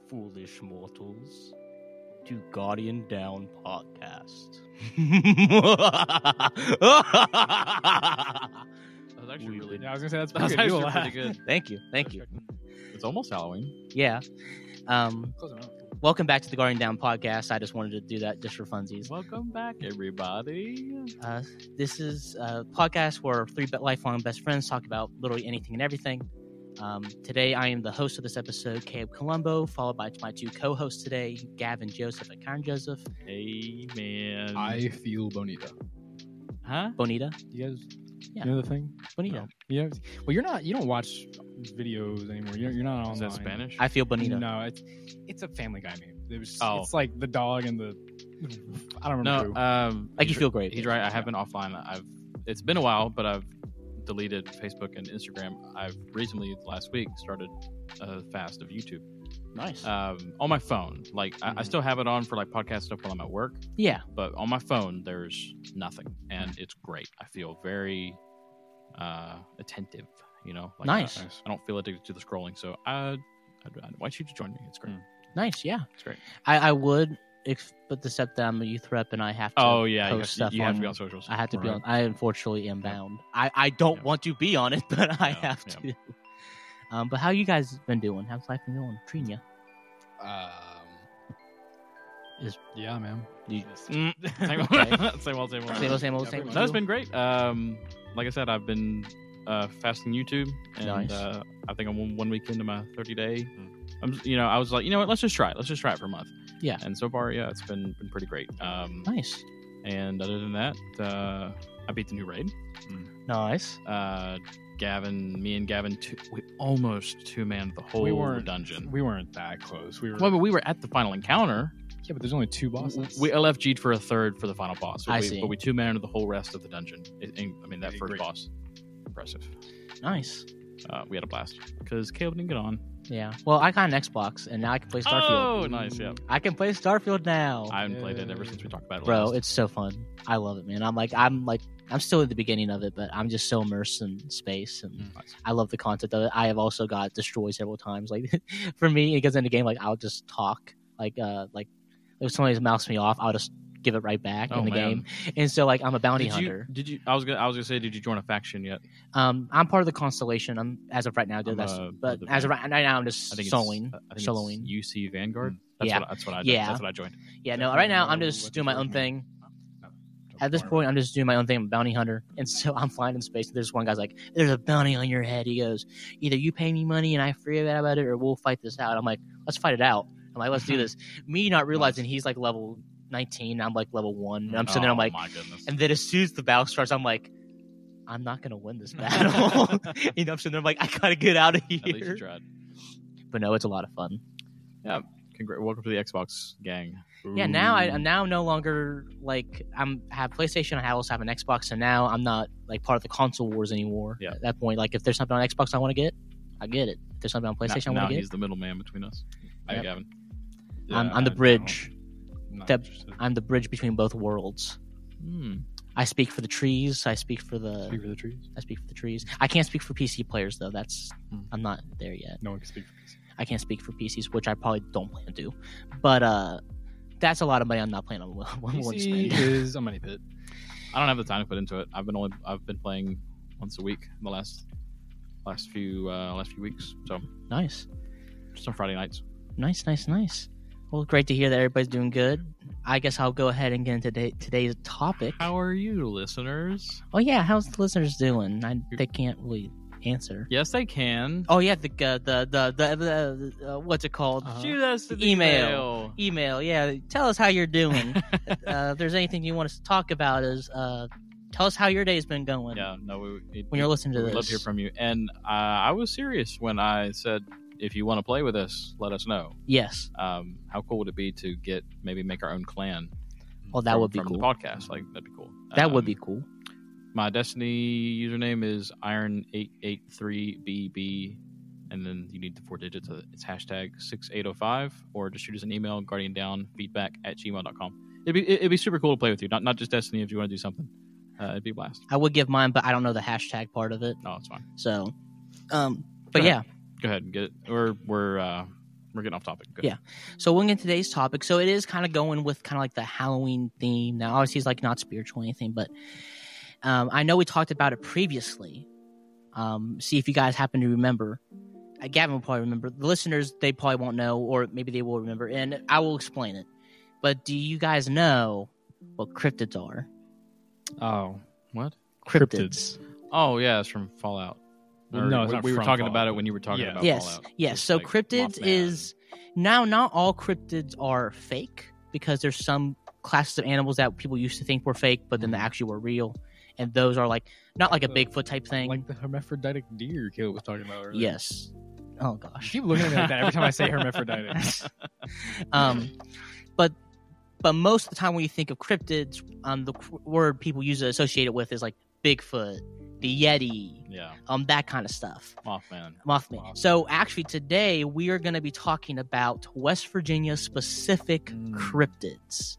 Welcome back, foolish mortals, to Guardian Down Podcast. That was actually really. Yeah, I was gonna say that's That was pretty good. actually pretty good. thank you, thank you. It's almost Halloween. Yeah. Um, Close enough. welcome back to the Guardian Down Podcast. I just wanted to do that just for funsies. Welcome back, everybody. Uh, this is a podcast where three lifelong best friends talk about literally anything and everything. Um, today, I am the host of this episode, Caleb Colombo, followed by my two co-hosts today, Gavin Joseph and Karen Joseph. Hey, man. I feel bonita. huh? Bonita, You guys, Yeah. you know the thing? Bonita. Yeah. Well, you're not. You don't watch videos anymore. You're, you're not online. Is that Spanish? I feel Bonita. No, it's it's a Family Guy meme. It was. Oh. It's like the dog and the. I don't no. remember. Um, Like you feel great. He's right. I have been offline. I've. It's been a while, but I've deleted Facebook and Instagram. I've recently, last week, started a fast of YouTube Nice. um, on my phone. Like I, I Mhm. still have it on for like podcast stuff while I'm at work, yeah. but on my phone there's nothing, and it's great. I feel very uh, attentive. You know, like, Nice. I, I don't feel addicted to the scrolling. So I, I'd, I'd want you to join me. It's great. Mm. Nice. Yeah. It's great. I, I would, but the step that I'm a youth rep and I have to. Oh yeah, you, have, post stuff you have to be on socials. I have to be on. I unfortunately am bound. I, I don't Yeah. want to be on it, but I Yeah, have yeah. to. Um, but how you guys been doing? How's life been going? Treating you? um. Is- yeah, man. You- Mm, same, old, Okay. same old, same old. Same old, same old, Yeah, same pretty old. No, it's been great. Um, like I said, I've been uh, fasting YouTube, and Nice. uh, I think I'm one, one week into my 30 day. Mm. I'm, you know, I was like, you know what? Let's just try it. Let's just try it for a month. Yeah. And so far, yeah, it's been been pretty great. Um, Nice, and other than that, uh, I beat the new raid. nice. Uh, Gavin, me and Gavin, two, we almost two man the whole we weren't dungeon. We weren't that close. We were. well, but we were at the final encounter. yeah, but there's only two bosses. We LFG'd for a third for the final boss. I we, see. But we two man the whole rest of the dungeon. It- and- I mean, that first boss, impressive. Nice. Uh, we had a blast because Caleb didn't get on. Yeah. Well, I got an Xbox, and now I can play Starfield. Oh, nice. Yeah, I can play Starfield now, I haven't played it ever since we talked about it. bro. last. It's so fun. I love it, man. I'm like, I'm like, I'm still at the beginning of it, but I'm just so immersed in space, and Mm. Nice. I love the concept of it. I have also got destroyed several times. Like for me, it gets in the game. Like I'll just talk. Like uh, like if somebody's mouse me off, I'll just give it right back Oh, in the man. game. And so like I'm a bounty Did hunter. Did you? I was gonna. I was gonna say, did you join a faction yet? Um, I'm part of the constellation. I'm as of right now. I'm, that's uh, but as of right, now, I'm just I think soloing. I think soloing. UC Vanguard. Mm. That's Yeah. What, that's what I. Yeah. That's what I joined. Yeah, no. Right now, I'm just doing my own thing. At this point, I'm just doing my own thing. I'm a bounty hunter, and so I'm flying in space. And there's one guy's like, "There's a bounty on your head." He goes, "Either you pay me money and I forget about it, or we'll fight this out." I'm like, "Let's fight it out." I'm like, "Let's do this." Me not realizing he's like level 19, I'm like level one. And I'm sitting there, I'm Oh, like, and then as soon as the battle starts, I'm like, "I'm not gonna win this battle." you know, I'm sitting there, I'm like, "I gotta get out of At least you here." tried. But no, it's a lot of fun. Yeah. Congra- welcome to the Xbox gang. Yeah, now I, Ooh. I'm now no longer like I'm have PlayStation. I also have an Xbox, so now I'm not like part of the console wars anymore. Yeah. At that point, like if there's something on Xbox I want to get, I get it. If there's something on PlayStation now, I want to get, he's the middleman between us. Hi, Yep. Gavin. I'm, Yeah, I'm the bridge. The- interested. I'm the bridge between both worlds. Hmm. I speak for the trees. I speak for the. Speak for the trees. I speak for the trees. I can't speak for PC players though. That's Hmm. I'm not there yet. No one can speak for PC. I can't speak for PCs, which I probably don't plan to do. But uh, that's a lot of money I'm not planning on to PC spend. is a money pit. I don't have the time to put into it. I've been only I've been playing once a week in the last last few uh, last few weeks. So nice. just on Friday nights. Nice, nice, nice. Well, great to hear that everybody's doing good. I guess I'll go ahead and get into today, today's topic. How are you, listeners? Oh yeah, how's the listeners doing? I, they can't really answer. Yes, they can. Oh yeah, the uh, the the the, the uh, what's it called? Uh-huh. Shoot us an Email. Email. Yeah, tell us how you're doing. uh, if there's anything you want us to talk about, is uh, tell us how your day's been going. yeah, no, we, we, When you're listening to we'd this, love to hear from you. And uh, I was serious when I said, if you want to play with us, let us know. yes. Um, how cool would it be to get maybe make our own clan? Well, that from, would be from cool. the podcast. Like that'd be cool. That would Um, be cool. My Destiny username is iron883bb, and then you need the four digits. Of it. It's hashtag 6805, or just shoot us an email, guardiandownfeedback at gmail.com. It'd be, it'd be super cool to play with you. Not, not just Destiny if you want to do something. Uh, it'd be a blast. I would give mine, but I don't know the hashtag part of it. No, it's fine. So, um, but yeah, Go ahead and get it. We're, we're uh, we're getting off topic. Good. Yeah. So we'll get today's topic. So it is kind of going with kind of like the Halloween theme. Now, obviously, it's like not spiritual or anything, but um, I know we talked about it previously. Um, see if you guys happen to remember. Uh, Gavin will probably remember. The listeners, they probably won't know, or maybe they will remember, and I will explain it. But do you guys know what cryptids are? Oh, What? cryptids. Oh yeah, it's from Fallout. Or No, it's we, not we were talking Fallout. about it when you were talking Yeah. about yes, Fallout. yes. Just So like cryptids Mothman. is now not all cryptids are fake because there's some classes of animals that people used to think were fake, but then they Mm-hmm. actually were real, and those are like not like a Uh, Bigfoot type thing. Like the hermaphroditic deer Caleb was talking about earlier. yes. Oh You gosh. keep looking at me like that every time I say hermaphroditic. um, but but most of the time when you think of cryptids, um, the word people use to associate it with is like Bigfoot, the Yeti, Yeah, um, that kind of stuff. Mothman. Mothman. Mothman. So actually, today we are going to be talking about West Virginia specific Mm. cryptids.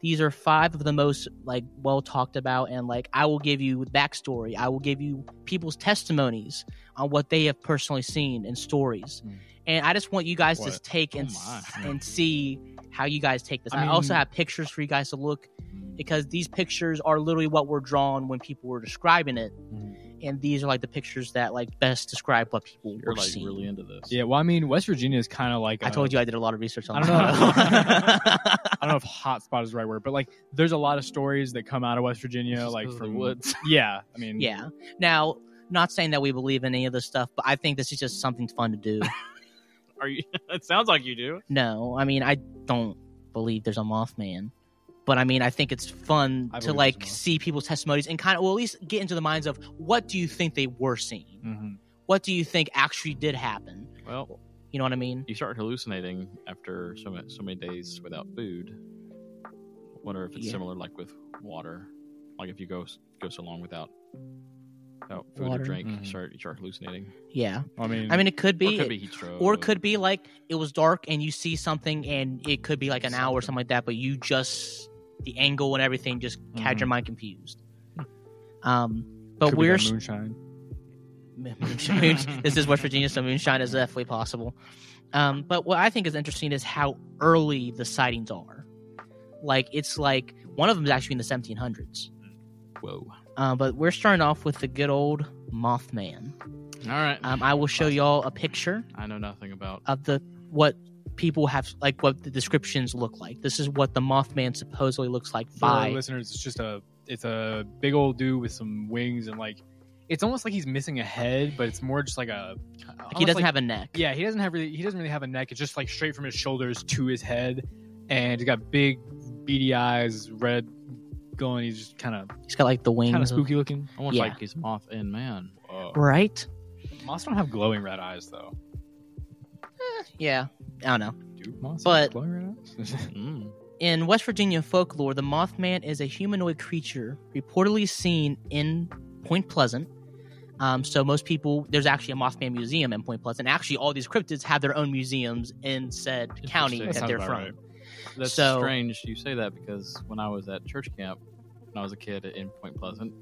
These are five of the most like well talked about, and like I will give you backstory. I will give you people's testimonies on what they have personally seen and stories. Mm. And I just want you guys to take Oh and s- and see how you guys take this. I I, also have pictures for you guys to look because these pictures are literally what were drawn when people were describing it, Mhm. and these are like the pictures that like best describe what people You're were like seeing. really into this. Yeah, well, I mean, West Virginia is kind of like I a- told you I did a lot of research on I don't that. I don't know if hotspot is the right word, but like, there's a lot of stories that come out of West Virginia, Just like 'cause of the from woods. Yeah, I mean, yeah. Now, not saying that we believe in any of this stuff, but I think this is just something fun to do. Are you? it sounds like you do. no, I mean I don't believe there's a Mothman, but I mean I think it's fun I to like there's a Mothman. see people's testimonies and kind of, well, at least get into the minds of what do you think they were seeing? mhm. What do you think actually did happen? Well, You know what I mean? you start hallucinating after so many, so many days without food. Wonder if it's Yeah. similar like with water. Like if you go go so long without without food Water. or drink, Mhm. start start hallucinating. Yeah. I mean, I mean, it could Or be. it could be heat stroke. or it could be like it was dark and you see something and it could be like an hour or Something. something like that but you just the angle and everything just had your mind confused um but could we're that moonshine. moonshine, this is west virginia so moonshine is definitely possible um but what i think is interesting is how early the sightings are like it's like one of them is actually in the 1700s Whoa. Uh, but we're starting off with the good old mothman All right. um, i will show y'all a picture I know nothing about. of the what people have like what the descriptions look like. This is what the Mothman supposedly looks like For by listeners, it's just a it's a big old dude with some wings and like it's almost like he's missing a head, but it's more just like a. like he doesn't have a neck. Yeah, he doesn't have really. He doesn't really have a neck. It's just like straight from his shoulders to his head, and he's got big, beady eyes, red, going. He's just kind of He's got like the wings. kind of of- spooky looking. Almost Yeah. like he's moth and man. Whoa. right? Moths don't have glowing red eyes though. Yeah, I don't know. Do moths But- have glowing red eyes? Mm. In West Virginia folklore, the Mothman is a humanoid creature reportedly seen in Point Pleasant. Um, so most people, there's actually a Mothman museum in Point Pleasant. Actually, all these cryptids have their own museums in said county Interesting. that Sounds they're about from. right. That's So- strange you say that because when I was at church camp, when I was a kid in Point Pleasant,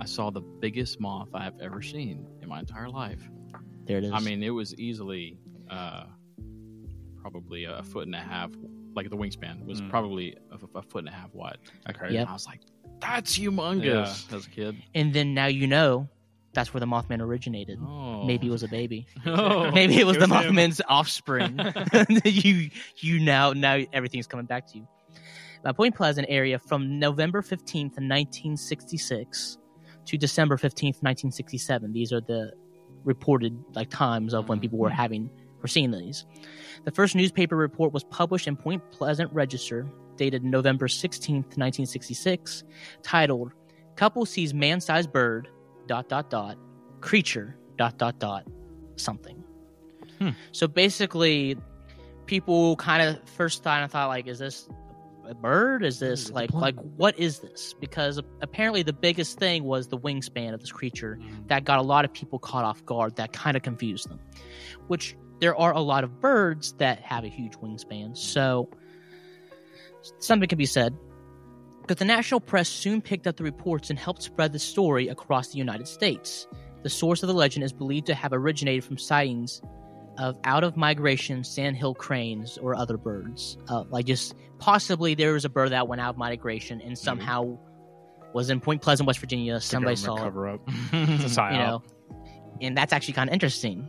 I saw the biggest moth I have ever seen in my entire life. There it is. I mean, it was easily uh, probably a foot and a half, like the wingspan was Mm. probably a, a foot and a half wide. Okay. Yep. And I was like, that's humongous as a kid. and then now you know that's where the Mothman originated. Oh. Maybe it was a baby. Oh. Maybe it was It the him. Mothman's offspring. you you now now everything's coming back to you. Uh, Point Pleasant area from November fifteenth, nineteen sixty six, to December fifteenth, nineteen sixty seven. These are the reported like times of when people were having were seeing these. The first newspaper report was published in Point Pleasant Register, dated November sixteenth, nineteen sixty six, titled "Couple sees man-sized bird." Dot dot dot creature. Dot dot dot something. Hmm. So basically, people kind of first thought I thought like, is this a bird? Is this a like like what is this? Because apparently the biggest thing was the wingspan of this creature that got a lot of people caught off guard. That kind of confused them. Which there are a lot of birds that have a huge wingspan, so something can be said. But the national press soon picked up the reports and helped spread the story across the United States. The source of the legend is believed to have originated from sightings of out of migration sandhill cranes or other birds. Uh, like just possibly there was a bird that went out of migration and somehow was in Point Pleasant, West Virginia. Somebody saw it, cover up. It's you know, and that's actually kind of interesting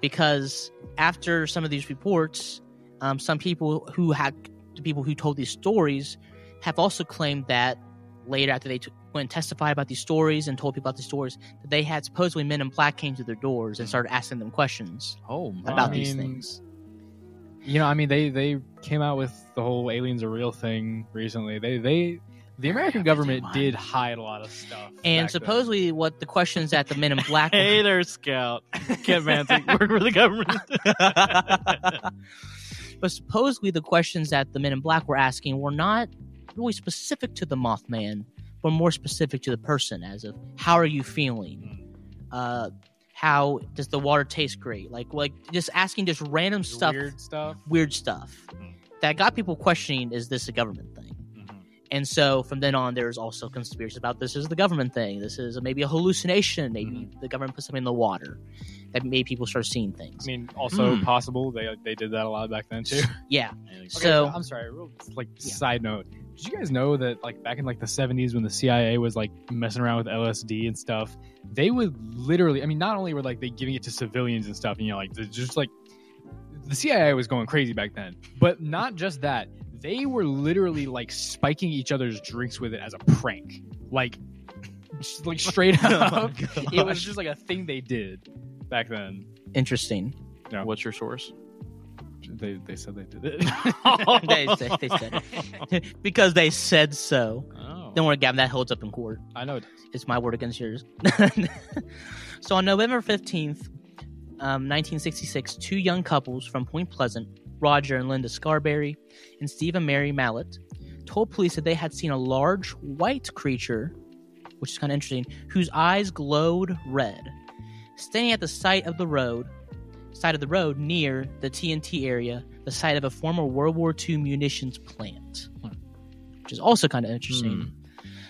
because after some of these reports, um, some people who had the people who told these stories have also claimed that later after they t- went and testified about these stories and told people about these stories that they had supposedly men in black came to their doors and started asking them questions oh, my. about I these mean, things. You know, I mean, they they came out with the whole aliens are real thing recently. They they the American government did hide a lot of stuff. And back then. supposedly, what the questions that the men in black were Hey there, Scout. Kent Mantic, work for the government. but supposedly the questions that the men in black were asking were not really specific to the Mothman, but more specific to the person, as of how are you feeling? Uh, how does the water taste great? Like, like just asking just random stuff, weird stuff. weird stuff, Mhm. that got people questioning: Is this a government thing? And so from then on, there's also conspiracies about this is the government thing. This is maybe a hallucination. Maybe the government put something in the water that made people start seeing things. I mean, also Hmm. possible they they did that a lot back then too. Yeah. Okay, So- I'm sorry. Real like Yeah. side note. Did you guys know that like back in like the 70s when the CIA was like messing around with LSD and stuff, they would literally. I mean, not only were like they giving it to civilians and stuff, you know, like just like the CIA was going crazy back then. But not just that, they were literally like spiking each other's drinks with it as a prank, like just, like straight Oh up. my it was just like a thing they did back then. Interesting. What's your source? They they said they did it. they, said, they said because they said so. Oh. Don't worry, Gavin. That holds up in court. I know. It It's my word against yours. so on November fifteenth, um, nineteen sixty-six, two young couples from Point Pleasant, Roger and Linda Scarberry, and Stephen Mary Mallette, told police that they had seen a large white creature, which is kind of interesting, whose eyes glowed red, standing at the site of the road, side of the road near the TNT area, the site of a former World War II munitions plant, which is also kind of interesting.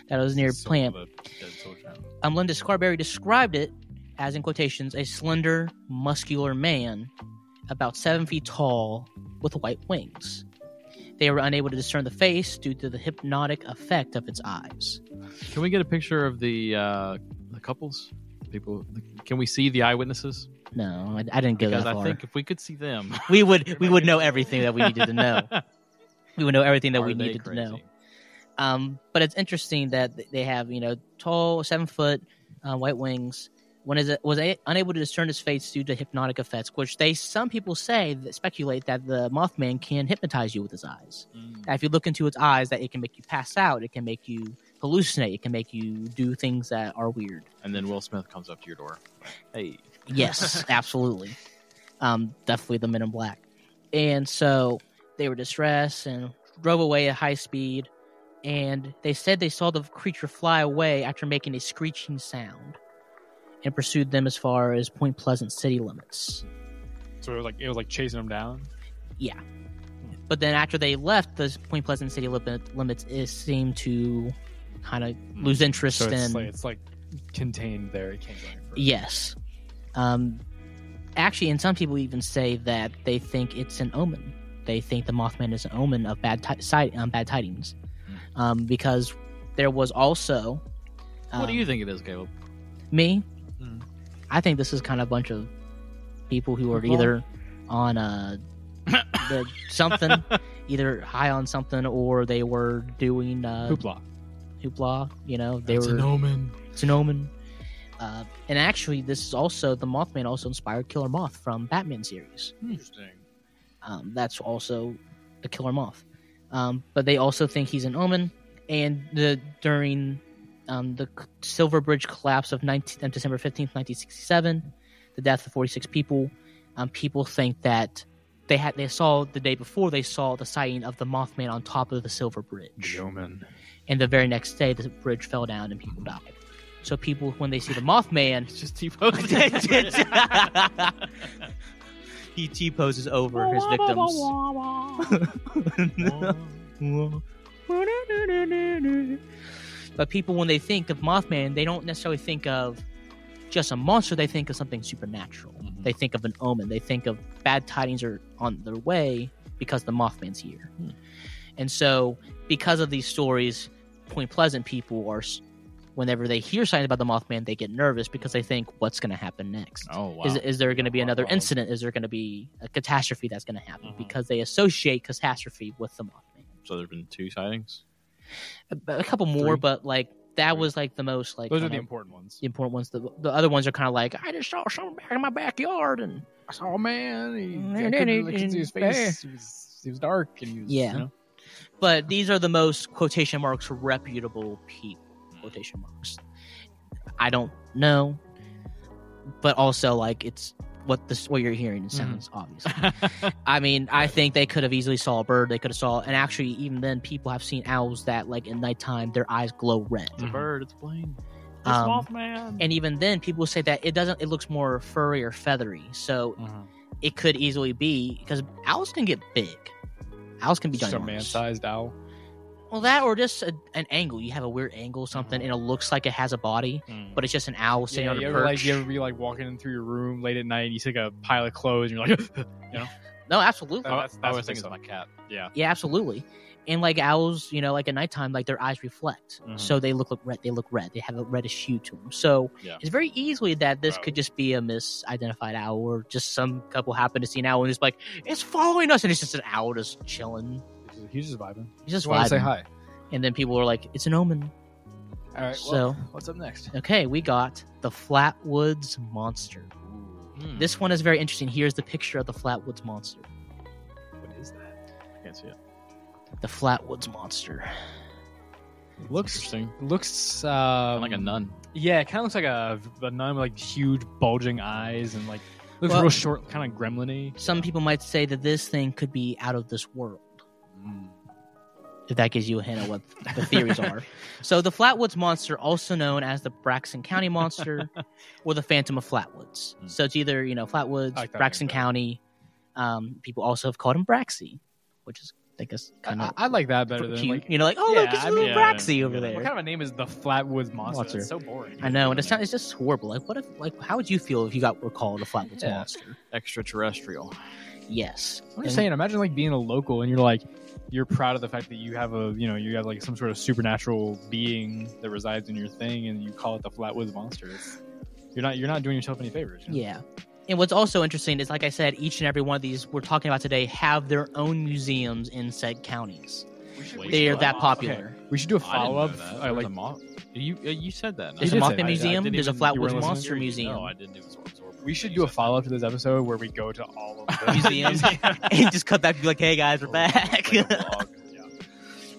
That was near Soul plant of a dead soldier. um, Linda Scarberry described it as, in quotations, a slender, muscular man, about seven feet tall, with white wings. They were unable to discern the face due to the hypnotic effect of its eyes. Can we get a picture of the uh, the couples? People, can we see the eyewitnesses? No, I, I didn't go Because that I think if we could see them, we would we would know everything that we needed to know. We would know everything that are we needed to know. Um, but it's interesting that they have you know tall, seven foot, uh, white wings. One is was a, unable to discern his face due to hypnotic effects, which they some people say that speculate that the Mothman can hypnotize you with his eyes. Mm. If you look into its eyes, that it can make you pass out, it can make you hallucinate, it can make you do things that are weird. And then Will Smith comes up to your door. Hey, Yes, absolutely. Um, definitely the Men in Black. And so they were distressed and drove away at high speed. And they said they saw the creature fly away after making a screeching sound and pursued them as far as Point Pleasant city limits. So it was like it was like chasing them down. Yeah, but then after they left the Point Pleasant city limit, limits, it seemed to kind of lose interest So it's in. like it's like contained there. It can't go any further. Yes. Um, actually, and some people even say that they think it's an omen. They think the Mothman is an omen of bad ti- si- um, bad tidings, um, because there was also. what do um, you think it is, Caleb? Me, Mm. I think this is kind of a bunch of people who are either on uh, the something, either high on something, or they were doing uh, Hoopla. hoopla. You know, they It's were an omen. it's an omen. Uh, and actually, this is also the Mothman also inspired Killer Moth from Batman series. Interesting. Um, that's also a Killer Moth. Um, but they also think he's an omen. And the during um, the Silver Bridge collapse of 19, on December fifteenth, nineteen sixty-seven, the death of forty-six people, um, people think that they had they saw the day before they saw the sighting of the Mothman on top of the Silver Bridge. The omen. And the very next day, the bridge fell down and people died. So people, when they see the Mothman, It's just T-posed. he T poses over his victims. But people, when they think of Mothman, they don't necessarily think of just a monster. They think of something supernatural. Mhm. They think of an omen. They think of bad tidings are on their way because the Mothman's here. Hmm. And so, because of these stories, Point Pleasant people are, whenever they hear signs about the Mothman, they get nervous because they think, what's going to happen next? Oh wow. Is, is there going to be another Wild. incident? Is there going to be a catastrophe that's going to happen? Mhm. Because they associate catastrophe with the Mothman. so there've been two sightings. A, couple more, Three. but like that Three. was like the most like Those are the important ones. the important ones. The, the other ones are kind of like I just saw someone back in my backyard, and I saw a man. He, And I couldn't, couldn't see his face. He was, he was dark and he was, Yeah. you know, but these are the most quotation marks reputable people. Hmm. Quotation marks. I don't know, but also like it's what this what you're hearing Mm-hmm. sounds obvious. I mean, I think they could have easily saw a bird. They could have saw, and actually, even then, people have seen owls that like in nighttime their eyes glow red. It's a Mhm. bird. It's a plane. It's Um, Mothman. And even then, people say that it doesn't. It looks more furry or feathery, so Mhm. it could easily be because owls can get big. Owls can be just a man-sized owl. Well, that or just a, an angle. You have a weird angle, something, and it looks like it has a body, Mm. but it's just an owl sitting Yeah, on a you perch. like you ever be like walking in through your room late at night and you see like a pile of clothes and you're like, no, absolutely. That's- I that's always what think it's my cat. yeah, Yeah, absolutely. And like owls, you know, like at nighttime, like their eyes reflect, Mm-hmm. Mhm. so they look like red. They look red. They have a reddish hue to them. So Yeah. it's very easily that this Wow. could just be a misidentified owl, or just some couple happen to see an owl and it's like it's following us, and it's just an owl just chilling. He's just vibing. He's just Just want to say vibing. hi. And then people were like, "It's an omen." All right, So- what's up next? Okay, we got the Flatwoods Monster. This one is very interesting. Here's the picture of the Flatwoods Monster. What is that? I can't see it. The Flatwoods Monster. Looks Interesting. looks um, like a nun. Yeah, it kind of looks like a, a nun with like huge bulging eyes and like looks Well- real short, kind of gremlin-y. Some people might say that this thing could be out of this world. Mm. if that gives you a hint of what the theories are. So the Flatwoods Monster, also known as the Braxton County Monster or the Phantom of Flatwoods. Hmm. So it's either, you know, Flatwoods, like Braxton. County. Um, people also have called him Braxy, which is, I guess, kind of I like that better than like. you know, like, oh, Yeah, look, it's a little mean, Braxy yeah, over yeah. there. What kind of a name is the Flatwoods Monster? Monster. It's so boring. I know, and it's not, it's just horrible. Like, what if, like, how would you feel if you got were called a Flatwoods. Monster? Extraterrestrial. Yes. I'm just saying. Imagine like being a local and you're like, you're proud of the fact that you have a, you know, you have like some sort of supernatural being that resides in your thing, and you call it the Flatwoods Monster. It's, you're not, you're not doing yourself any favors. you know? Yeah. And what's also interesting is, like I said, each and every one of these we're talking about today have their own museums in said counties. Wait, They are that I'm- popular. We should do a follow up. know that. Uh, like, a moth. You uh, you said that. There's a did Mothman that. I- I Museum. There's a even- you Flatwoods? Monster Museum. No, I didn't even absorb it. We should do a follow up to this episode where we go to all of the Museums. and just cut back and be like, hey guys, we're back. Like a vlog. Yeah.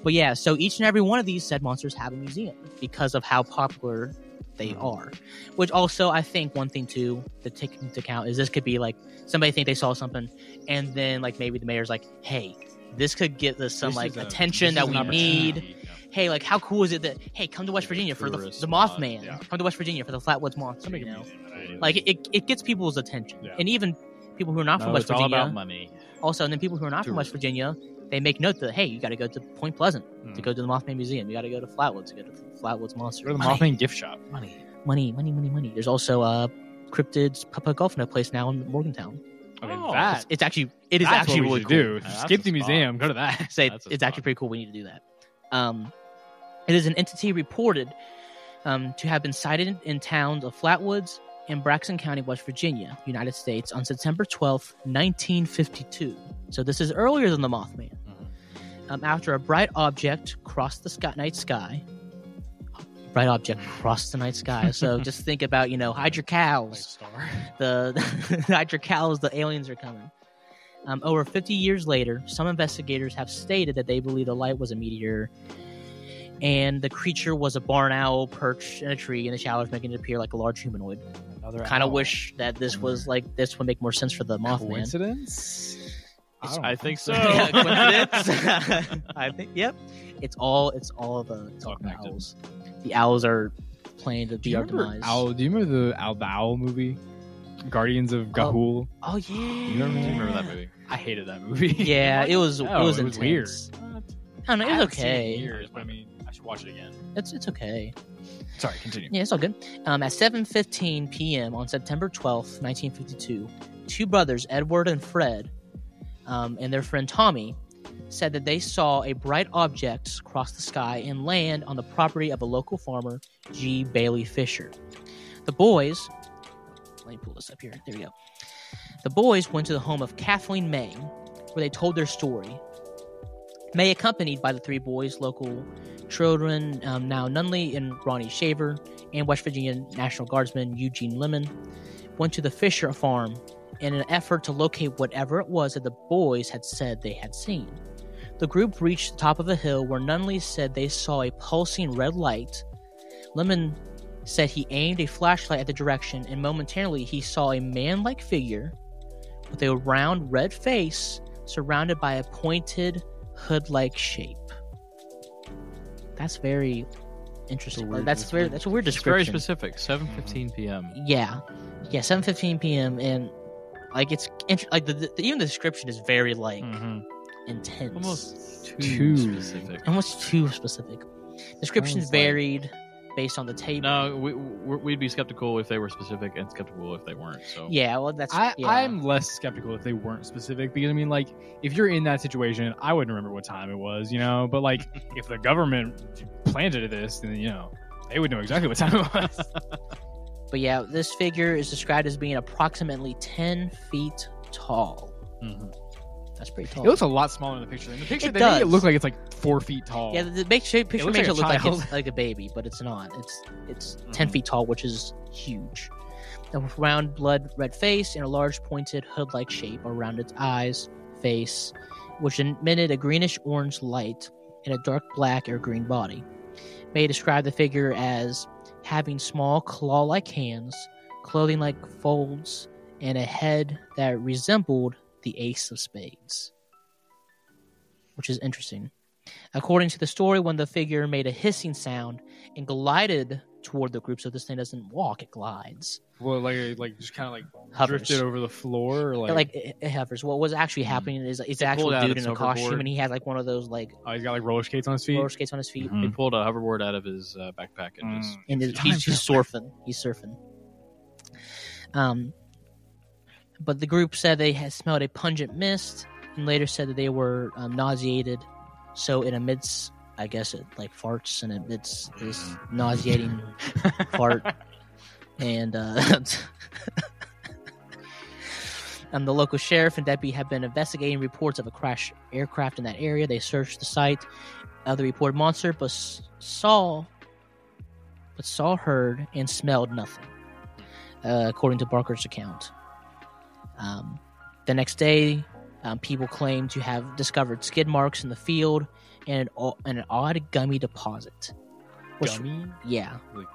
but yeah, so each and every one of these said monsters have a museum because of how popular they mm. are. Which also, I think one thing too to take into account is this could be like somebody think they saw something, and then like maybe the mayor's like, hey, this could get us some This like is a- attention this that is we need. Yeah. Hey, like how cool is it that hey, come to West Virginia for the, the spot, Mothman. yeah. Come to West Virginia for the Flatwoods Monster. You know? be in it. Like it, it gets people's attention, Yeah. and even people who are not from West it's all Virginia. about money. Also, and then people who are not from West Virginia, they make note that hey, you got to go to Point Pleasant to Mm. go to the Mothman Museum. You got to go to Flatwoods to go to the Flatwoods Monster. Go to the money, Mothman gift shop. Money. money, money, money, money. There's also uh, Cryptid's Puppet Golf Net place now in Morgantown. I mean, Oh, that It's, it's actually it is actually what we really cool. do. Yeah, Skip the museum. Go to that. Say it's actually pretty cool. We need to do that. Um, it is an entity reported um, to have been sighted in towns of Flatwoods and Braxton County, West Virginia, United States, on September twelfth, 1952. So this is earlier than the Mothman. Mhm. Um, after a bright object crossed the sky, night sky. Bright object crossed the night sky. So just think about, you know, hide your cows star. the hide your cows, the aliens are coming. Um, over 50 years later, some investigators have stated that they believe the light was a meteor and the creature was a barn owl perched in a tree in the showers, making it appear like a large humanoid. Kind of wish that this was like this would make more sense for the Mothman. Coincidence? Don't I think so. Yeah, coincidence? I think. Yep. It's all. It's all the. It's all all the owls. The owls are playing to Do be you our remember demise. Owl? Do you remember the Owl, the Owl movie? Guardians of Ga'Hoole. Oh yeah. You remember, I remember that movie. I hated that movie. Yeah, it was. No, it was it was intense. weird. I don't know. It was haven't seen it in okay. years, but I mean, I should watch it again. It's it's okay. Sorry, continue. Yeah, it's all good. Um, at 7:15 p.m. on September 12th, 1952, two brothers, Edward and Fred, um, and their friend Tommy, said that they saw a bright object cross the sky and land on the property of a local farmer, G. Bailey Fisher. The boys, let me pull this up here. There we go. The boys went to the home of Kathleen May, where they told their story. May, accompanied by the three boys, local children, um, now Nunley and Ronnie Shaver, and West Virginia National Guardsman Eugene Lemon, went to the Fisher farm in an effort to locate whatever it was that the boys had said they had seen. The group reached the top of a hill where Nunley said they saw a pulsing red light. Lemon said he aimed a flashlight at the direction, and momentarily he saw a man like figure with a round red face surrounded by a pointed hood like shape. That's very interesting. Weird- that's very weird. that's a weird It's very specific. 7:15 p.m. Yeah, yeah, seven fifteen p.m. and like it's int- like the, the even the description is very like Mhm. intense, Almost too, Too- specific. almost too specific. Descriptions Sounds like- varied based on the tape. No, we, we- we'd be skeptical if they were specific and skeptical if they weren't. So Yeah, well, that's I, yeah. I'm less skeptical if they weren't specific because I mean, like, if you're in that situation, I wouldn't remember what time it was, you know. But like, if the government planted this, then you know, they would know exactly what time it was. But yeah, this figure is described as being approximately ten feet tall. That's pretty tall. It looks a lot smaller in the picture. In the picture, It they make it does. look like it's like four feet tall. yeah, the, make, shape picture looks makes like it look like it's like a baby, but it's not. It's it's 10 Mhm. feet tall, which is huge. A round, blood red face and a large pointed hood-like shape around its eyes, face, which emitted a greenish orange light and a dark black or green body. May describe the figure as having small claw-like hands, clothing like folds, and a head that resembled the ace of spades. Which is interesting. According to the story, when the figure made a hissing sound and glided toward the group, so this thing doesn't walk, it glides. well, like like just kind of like Hovers. drifted over the floor, or Like, like, it, it hovers. What was actually happening is it's actually an actual pulled out dude in a costume, and he has like one of those like oh, he's got like roller skates on his feet. roller skates on his feet. He pulled a hoverboard out of his uh, backpack and just Mm. and He's he's, he's surfing. He's surfing. Um, but the group said they had smelled a pungent mist, and later said that they were um, nauseated. So it emits, I guess, it like farts and emits this nauseating fart, and uh, um, the local sheriff and deputy have been investigating reports of a crashed aircraft in that area. They searched the site of the reported monster, but saw, but saw, heard, and smelled nothing, uh, according to Barker's account. Um, the next day, um, people claim to have discovered skid marks in the field and an, and an odd gummy deposit. Which- Gummy? Yeah, What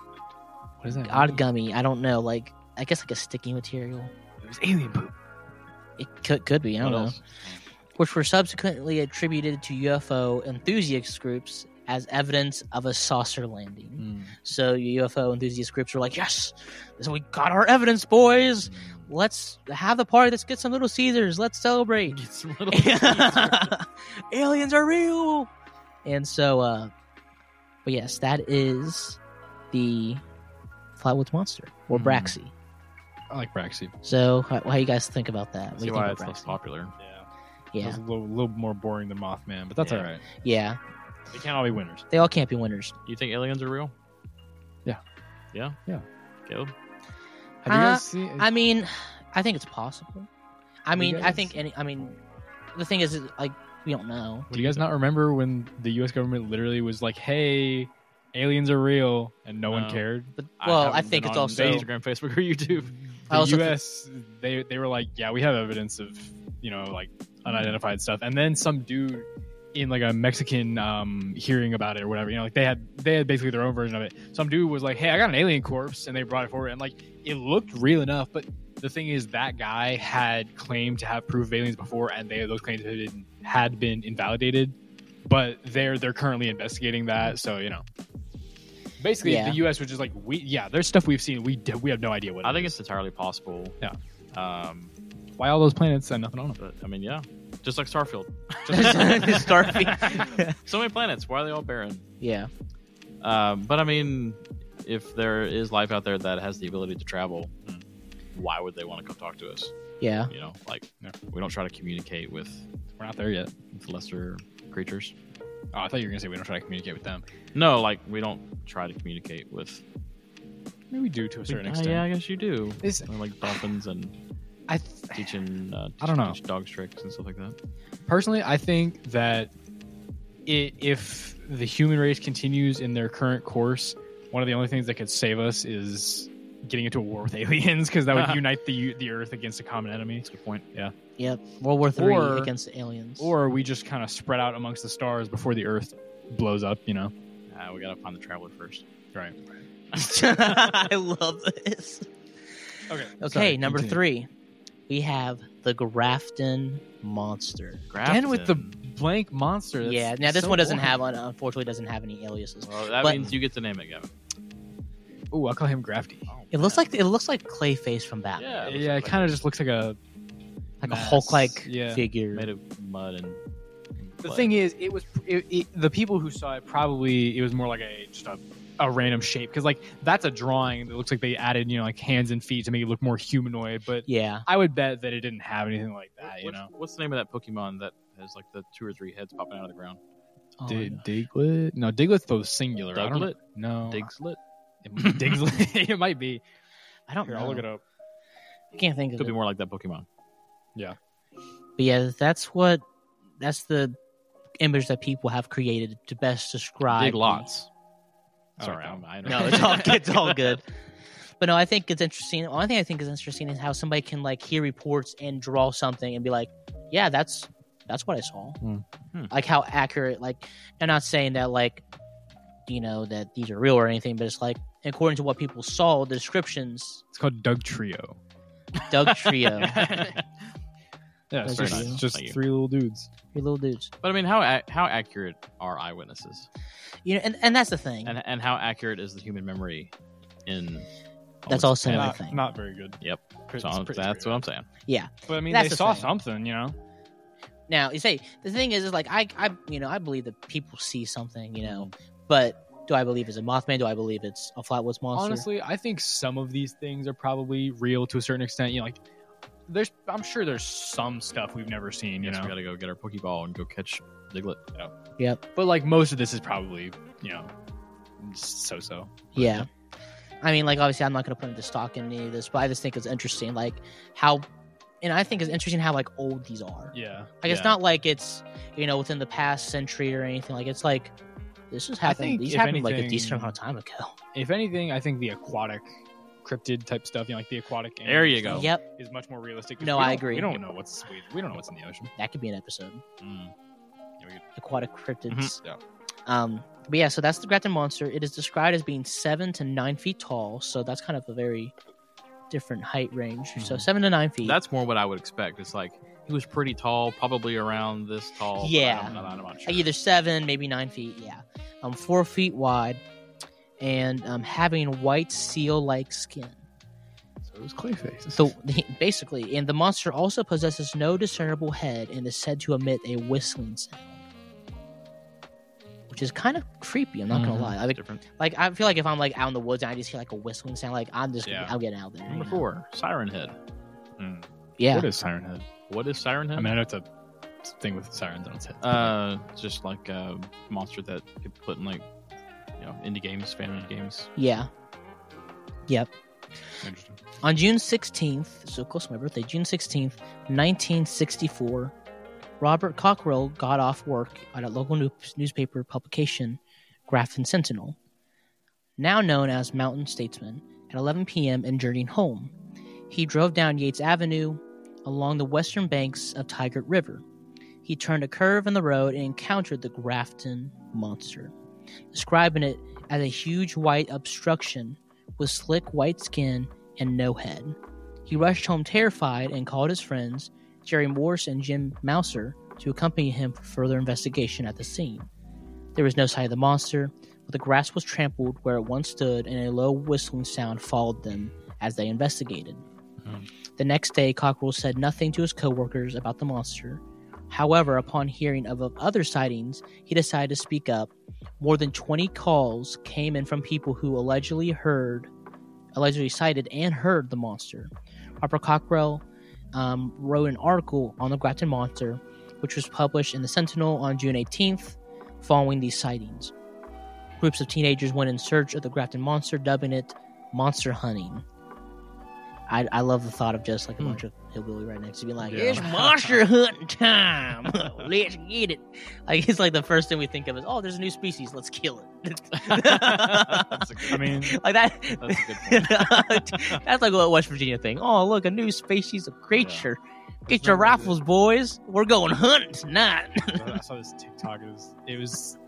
is that? odd gummy. I don't know, like I guess like a sticky material. It was alien poop. It could could be. I don't what know. else? Which were subsequently attributed to UFO enthusiast groups as evidence of a saucer landing. Mm. So UFO enthusiast groups were like, "Yes, this, we got our evidence, boys. Let's have the party. Let's get some Little Caesars. Let's celebrate. Get some little Aliens are real." And so, uh, but yes, that is the Flatwoods monster or Hmm. Braxy. I like Braxy. So, how, how you guys think about that? What See you why think it's about less popular. Yeah. Yeah, It's a little, little more boring than Mothman, but that's Yeah. all right. yeah. They can't all be winners. They all can't be winners. You think aliens are real? Yeah. Yeah. Yeah. Caleb. Have you Uh, guys seen? I mean, I think it's possible. I You mean, I think any. I mean, the thing is, is, like, we don't know. do you guys not remember when the U.S. government literally was like, "Hey, aliens are real," and no one cared? But well, I, haven't think been it's on also Instagram, Facebook, or YouTube. I The also thi- U.S. they they were like, "Yeah, we have evidence of you know like unidentified stuff," and then some dude in like a Mexican um, hearing about it or whatever, you know, like they had they had basically their own version of it. Some dude was like, "Hey, I got an alien corpse," and they brought it forward, and like it looked real enough, but the thing is that guy had claimed to have proof of aliens before, and they those claims had been, had been invalidated. But they're they're currently investigating that, so you know. Basically, Yeah. the U.S. was just like, we yeah, there's stuff we've seen. We d- we have no idea what. I it think is. it's entirely possible. Yeah. Um, why all those planets and nothing on them. but I mean, yeah, just like Starfield. Starfield. so many planets. Why are they all barren? yeah, Um, but I mean, if there is life out there that has the ability to travel, why would they want to come talk to us? Yeah. You know, like Yeah. we don't try to communicate with, We're not there yet. with lesser creatures. Oh, I thought you were gonna say we don't try to communicate with them. No, like we don't try to communicate with. Maybe we do to a certain Uh, extent. yeah, I guess you do. It's- like dolphins and I th- teaching. Uh, I don't know. teach dogs tricks and stuff like that. personally, I think that i if the human race continues in their current course, one of the only things that could save us is getting into a war with aliens because that would unite the the Earth against a common enemy. That's a good point. Yeah. Yep. World War Three Or- against aliens. Or we just kind of spread out amongst the stars before the Earth blows up. You know. Uh, we gotta find the traveler first. Right. I love this. Okay. Okay, number three, we have the Grafton Monster. Again with the blank monster. That's yeah, now this so one doesn't boring. have, unfortunately, doesn't have any aliases. Well, that but- means you get to name it, Gavin. Ooh, I'll call him Grafty. Oh, It looks like it looks like Clayface from Batman, Yeah, looks Yeah, it like kind of just looks like a. like a mass. Hulk-like Yeah. figure. made of mud and. The thing is, it was it, it, the people who saw it probably it was more like a just a, a random shape because like that's a drawing that looks like they added you know like hands and feet to make it look more humanoid. But Yeah, I would bet that it didn't have anything like that. You what's, know, what's the name of that Pokemon that has like the two or three heads popping out of the ground? Oh, Di- no. Diglett? No, Diglett's the singular. I don't. Douglet? No, Digslit? It might be Diglett. it might be. I don't Here, know. I'll look it up. I can't think of Could it. be more like that Pokemon. Yeah. But yeah, that's what that's the image that people have created to best describe. Dig lots. Oh, Sorry. I'm, I know. No, it's all it's all good. But no, I think it's interesting. One thing I think is interesting is how somebody can like hear reports and draw something and be like, "Yeah, that's that's what I saw." Hmm. Hmm. Like how accurate. Like I'm not saying that like you know that these are real or anything, but it's like according to what people saw, the descriptions. It's called Dugtrio. Doug Trio, Yeah, it's very just, nice. just Thank you. three little dudes. your little dudes. But I mean, how ac- how accurate are eyewitnesses, You know, and, and that's the thing. and and how accurate is the human memory in? That's also another Not, thing. not very good. Yep. Pretty- So pretty that's screwed what. I'm saying. yeah. But I mean, That's they the saw thing. something, you know. Now you say the thing is, is like I, I, you know, I believe that people see something, you know, mm-hmm. but do I believe it's a Mothman? Do I believe it's a Flatwoods monster? Honestly, I think some of these things are probably real to a certain extent. You know, like there's, I'm sure there's some stuff we've never seen. You Yes, know, we gotta go get our Pokeball and go catch Diglett. Yep. but like most of this is probably, you know, so-so. Yeah. I mean, like obviously, I'm not going to put into stock in any of this, but I just think it's interesting, like how, and I think it's interesting how like old these are. Yeah, Like it's not like it's you know within the past century or anything. Like it's like this has happened. think, These if happened like a decent amount of time ago. if anything, I think the aquatic cryptid type stuff, you know, like the aquatic. There you go. Yep, Is much more realistic. No, I agree. We don't know what's we, we don't know what's in the ocean. that could be an episode. Mm. Aquatic cryptids. Mhm. Yeah. Um, but yeah, so that's the Grafton monster. It is described as being seven to nine feet tall, so that's kind of a very different height range. So Mhm. seven to nine feet. That's more what I would expect. It's like he was pretty tall, probably around this tall. Yeah. I'm not, I'm not sure. Either seven, maybe nine feet. Yeah, um, four feet wide, and um, having white seal-like skin. So it was Clayface. So basically, and the monster also possesses no discernible head and is said to emit a whistling sound, which is kind of creepy. I'm not Mhm. gonna lie. Like, different. like I feel like if I'm like out in the woods and I just hear like a whistling sound, like I'm just Yeah. I'm getting out there. you Number know? four, Siren Head. Yeah, What is Siren Head? What is Siren Head? I mean, I know it's a thing with sirens on its head. uh, just like a monster that people put in like, you know, indie games, fan games. yeah. Yep. Interesting. On June 16th, so close to my birthday, June 16th, 1964, Robert Cockrell got off work at a local new- newspaper publication, Grafton Sentinel, now known as Mountain Statesman, at 11 p.m. and journeyed home. He drove down Yates Avenue along the western banks of Tygart River. He turned a curve in the road and encountered the Grafton monster, describing it as a huge white obstruction with slick white skin and no head. He rushed home terrified and called his friends, Jerry Morse and Jim Mouser, to accompany him for further investigation at the scene. There was no sign of the monster, but the grass was trampled where it once stood, and a low whistling sound followed them as they investigated. Mhm. The next day, Cockrell said nothing to his coworkers about the monster. However, upon hearing of, other sightings, he decided to speak up. More than 20 calls came in from people who allegedly heard allegedly sighted and heard the monster. Robert Cockrell um, wrote an article on the Grafton Monster, which was published in the Sentinel on June 18th, following these sightings. Groups of teenagers went in search of the Grafton Monster, dubbing it monster hunting. I, I love the thought of just like a Hmm. bunch of hillbilly rednecks to be like, Yeah. "It's monster hunting time! Let's get it!" Like it's like the first thing we think of is, "Oh, there's a new species, let's kill it." That's a good- I mean, like that. That's a good. That's like a West Virginia thing. Oh, look, a new species of creature. Get It's your not like rifles, boys. We're going hunting tonight. I saw this TikTok. It was it was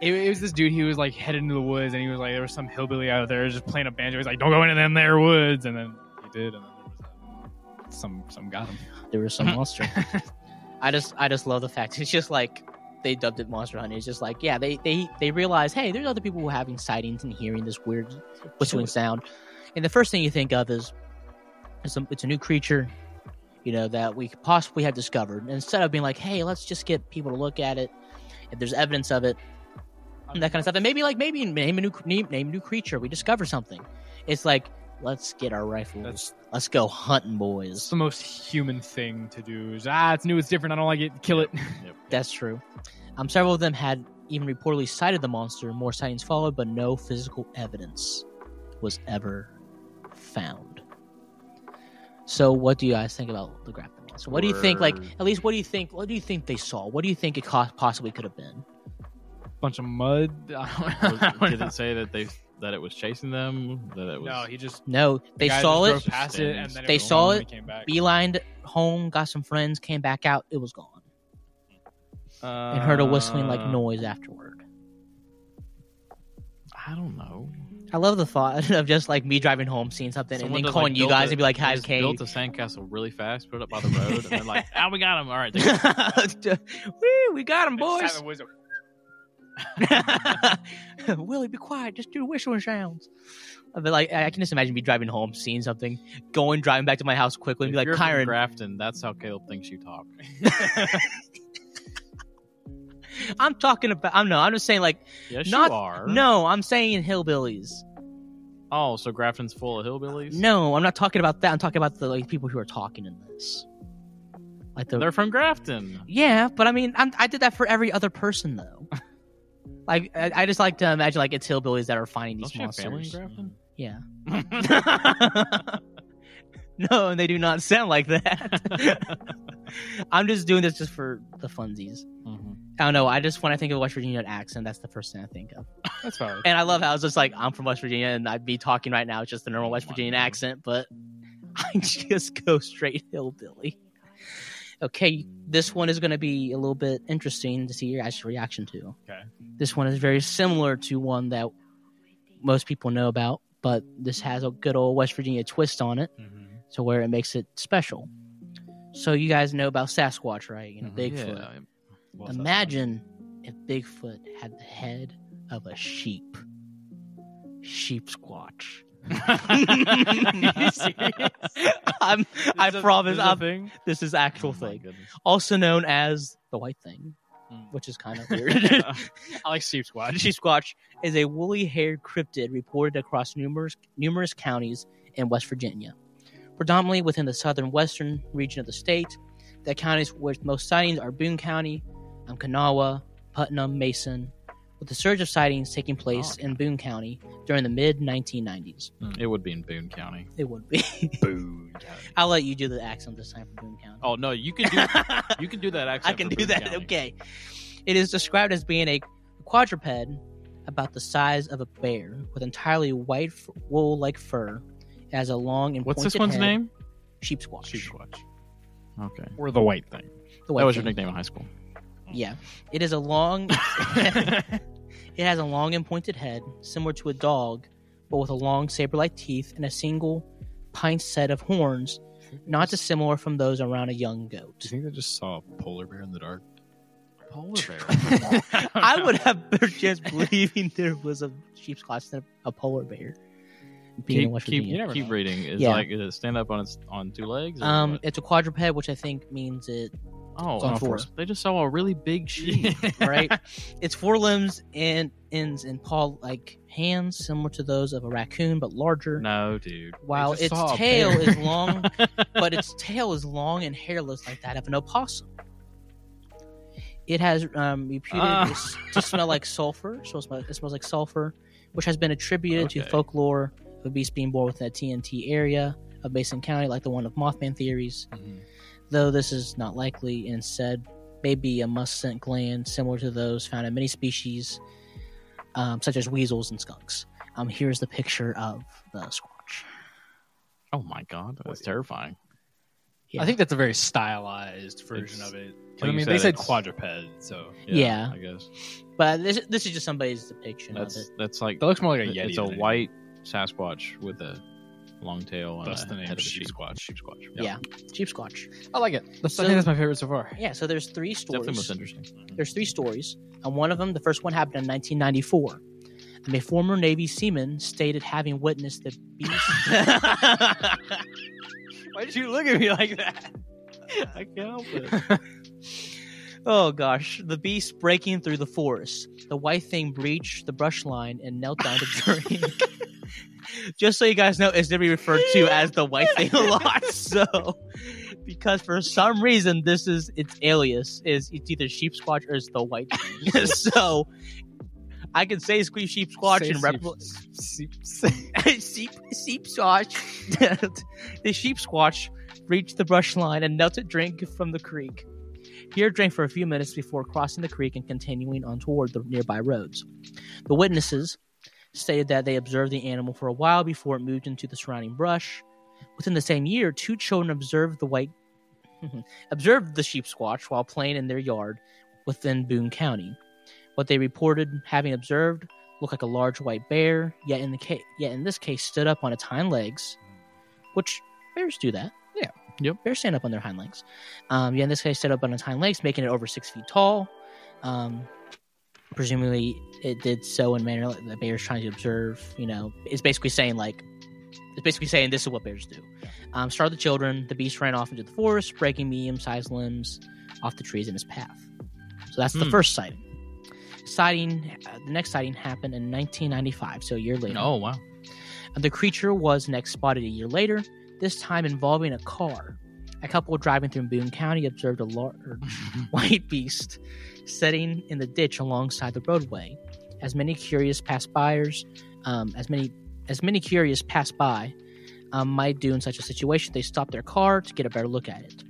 it, it was this dude. He was like headed into the woods, and he was like, there was some hillbilly out there just playing a banjo. He's like, don't go into them there woods, and then he did, and then there was a, some some got him. there was some monster. I just, I just love the fact it's just like they dubbed it monster hunting. It's just like, yeah, they, they, they realize, hey, there's other people who are having sightings and hearing this weird whistling sound, and the first thing you think of is, it's a, it's a new creature, you know, that we possibly have discovered. And instead of being like, hey, let's just get people to look at it, if there's evidence of it, that kind of stuff. And maybe like maybe name a new name, name a new creature. We discover something. It's like let's get our rifles. That's let's go hunting, it's boys. the most human thing to do. Is ah, it's new, it's different. I don't like it. Kill it. Yep. That's true. Um, several of them had even reportedly sighted the monster. More sightings followed, but no physical evidence was ever found. So, what do you guys think about the Grafton monster? What do you think? Like, at least, what do you think? What do you think they saw? What do you think it co- possibly could have been? Bunch of mud. Was- Did it say that they that it was chasing them? That it was. no, he just No, they the saw it. past it, and then They was saw it, he Came back. beelined home, got some friends, came back out. It was gone, and heard a whistling like Uh, noise afterward. I don't know. I love the thought of just like me driving home, seeing something, Someone and then calling like, you guys a- and be like, they "Hi, just okay." Built a sandcastle really fast, put it up by the road, and then like, ah, we got him. All right, take it." Woo, we got him, Just boys. Had the whistle. Willie, be quiet. Just do whistling sounds. But like, I can just imagine me driving home, seeing something, going, driving back to my house quickly, and If be like, you're from "Kyron, Grafton, that's how Caleb thinks you talk. I'm talking about. I'm no, I'm just saying like, Yes, Not- you are. no, I'm saying hillbillies. Oh, so Grafton's full of hillbillies? No, I'm not talking about that. I'm talking about the like people who are talking in this. Like the They're from Grafton. yeah, but I mean, I'm, I did that for every other person though. like, I, I just like to imagine like it's hillbillies that are finding these Don't monsters. Yeah. no, and they do not sound like that. I'm just doing this just for the funsies. Mhm. I don't know. I just when I think of West Virginia accent, that's the first thing I think of. That's fine. And I love how it's just like I'm from West Virginia, and I'd be talking right now, it's just the normal West God. accent, but I just go straight hillbilly. Okay, this one is going to be a little bit interesting to see your guys' reaction to. Okay. This one is very similar to one that most people know about, but this has a good old West Virginia twist on it, Mhm. to where it makes it special. So you guys know about Sasquatch, right? You know, Mhm. Bigfoot. Yeah, well, Imagine if Bigfoot had the head of a sheep. Sheep squatch. I'm, I a- promise. this is a I'm, thing. this is actual Oh thing, goodness. also known as the white thing, Mm. which is kind of weird. I like Sheep squatch. Sheep squatch is a woolly-haired cryptid reported across numerous numerous counties in West Virginia, predominantly within the southern western region of the state. The counties with most sightings are Boone County, um, Kanawha, Putnam, Mason, with the surge of sightings taking oh, place Oh, in Boone County during the mid 1990s. Hmm. It would be in Boone County. It would be. Boone. County. I'll let you do the accent this time for Boone County. Oh no, you can do you can do that. Accent. I can for do Boone that. County. Okay. It is described as being a quadruped about the size of a bear with entirely white wool-like fur. It has a long and What's this one's head. name? Sheep squatch. Sheep Squad. Okay, Or the white thing. The white that was your nickname in high school. Yeah. It is a long. it has a long and pointed head, similar to a dog, but with a long saber-like teeth and a single pint set of horns, not dissimilar from those around a young goat. Do you think they just saw a polar bear in the dark? Polar bear. I would have better chance believing there was a sheep's squatch than a polar bear. Being keep keep, Virginia. never keep reading. Is Yeah. like is it stand up on its on two legs? Um, what? it's a quadruped, which I think means it Oh, It's on four. they just saw a really big sheep. right? it's four limbs and ends and paw like hands, similar to those of a raccoon but larger. no, dude. While its tail is long, but its tail is long and hairless like that of an opossum. It has um, reputed Ah. to smell like sulfur, so it smells, it smells like sulfur, which has been attributed to folklore of a beast being born within a TNT area of Mason County, like the one of Mothman theories. Mhm. Though this is not likely, instead may be a must scent gland similar to those found in many species, um, such as weasels and skunks. Um, here's the picture of the squatch. Oh my god, that's terrifying. Yeah. I think that's a very stylized version It's- of it. like I you mean, said, they said quadruped, so Yeah. I guess But this, this is just somebody's depiction that's of it. that's like that looks more like a yeti. it's a white Sasquatch with a long tail and Thus a the name head of a sheep sheep. squatch. Sheep squatch. Yeah. Cheap Squatch. I like it. That's, So- I think that's my favorite so far. Yeah, so there's three stories. Definitely most stories. interesting. There's three stories. And one of them, the first one happened in 1994. And a former Navy seaman stated having witnessed the beast. Why did you look at me like that? I can't help it. oh gosh, the beast breaking through the forest. The white thing breached the brush line and knelt down to drink. Just so you guys know, it's gonna be referred to as the white thing a lot. So, because for some reason this is its alias is it's either sheep squatch or it's the white thing. so, I can say squeeze sheep squatch Say and sheep- repl- sheep- sheep sheep squatch. the sheep squatch reached the brush line and knelt to drink from the creek. Here drank for a few minutes before crossing the creek and continuing on toward the nearby roads. The witnesses stated that they observed the animal for a while before it moved into the surrounding brush. Within the same year, two children observed the white observed the sheep squatch while playing in their yard within Boone County. What they reported having observed looked like a large white bear, yet in the case, yet in this case stood up on its hind legs, which bears do that. Yep. Bears stand up on their hind legs. Um, yeah, this case, stood up on his hind legs, making it over six feet tall. Um, presumably, it did so in a manner that the bear's trying to observe. You know, it's basically saying like, it's basically saying this is what bears do. Um, startled the children. The beast ran off into the forest, breaking medium-sized limbs off the trees in his path. So that's the Hmm. first sighting. Sighting. Uh, the next sighting happened in 1995, so a year later. Oh wow. The creature was next spotted a year later, this time involving a car. A couple driving through Boone County observed a large white beast sitting in the ditch alongside the roadway. As many curious passbyers, um, as many as many curious passed by, um, might do in such a situation, they stopped their car to get a better look at it.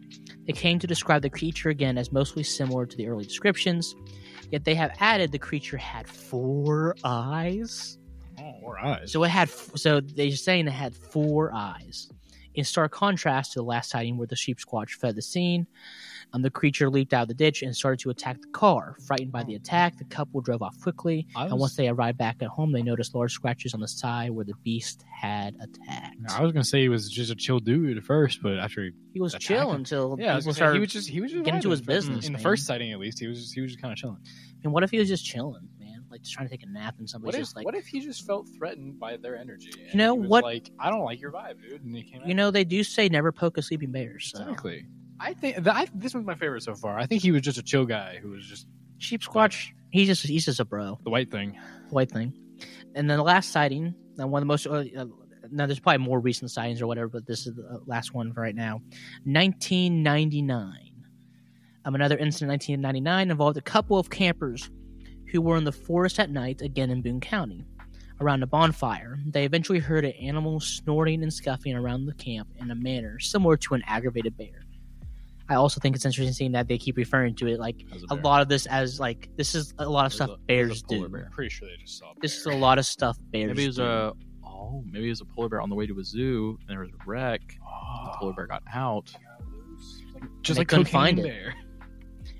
They came to describe the creature again as mostly similar to the early descriptions, yet they have added the creature had four eyes. Oh, or eyes. So it had, so they're saying it had four eyes. In stark contrast to the last sighting where the sheep squatch fed the scene, um, the creature leaped out of the ditch and started to attack the car. Frightened by the attack, the couple drove off quickly. I And once they arrived back at home, they noticed large scratches on the side where the beast had attacked. I was gonna say he was just a chill dude at first, but after he, He was Attack chill until yeah, was people say, started. he was just he was just getting into vibing. his business, in the first sighting at least. He was just, he was just kind of chilling. and what if he was just chilling? Like just trying to take a nap, and What somebody's if just like, what if he just felt threatened by their energy? and You know, what- Like I don't like your vibe, dude. And he came. you know, they do say never poke a sleeping bear. So exactly. I think I, this was my favorite so far. I think he was just a chill guy who was just sheep squatch, he's just he's just a bro. the white thing. The white thing. And then the last sighting, and one of the most, uh, uh, now there's probably more recent sightings or whatever, but this is the last one for right now. 1999. Um, another incident in 1999 involved a couple of campers who were in the forest at night, again in Boone County, around a bonfire. They eventually heard an animal snorting and scuffing around the camp in a manner similar to an aggravated bear. I also think it's interesting seeing that they keep referring to it like As a lot of this as like this is a lot of There's stuff a- bears a polar do. bear. Pretty sure they just saw. This is a lot of stuff bears. Maybe it was do. a oh, maybe it was a polar bear on the way to a zoo, and there was a wreck. The polar bear got out. just they like couldn't Cocaine find it.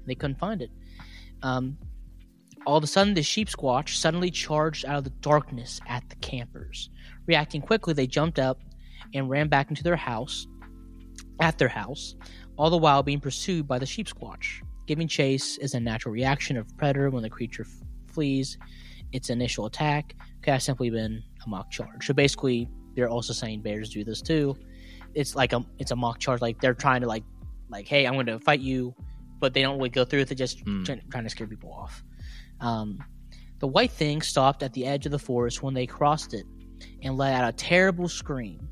They couldn't find it. Um, all of a sudden, the sheep squatch suddenly charged out of the darkness at the campers. Reacting quickly, they jumped up and ran back into their house, at their house, all the while being pursued by the sheep squatch. Giving chase is a natural reaction of predator when the creature f- flees. Its initial attack could have simply been a mock charge. So basically, they're also saying bears do this too. It's like a it's a mock charge. Like they're trying to like like hey, I'm going to fight you but they don't really go through with it, just Hmm. trying, trying to scare people off. Um, the white thing stopped at the edge of the forest when they crossed it and let out a terrible scream.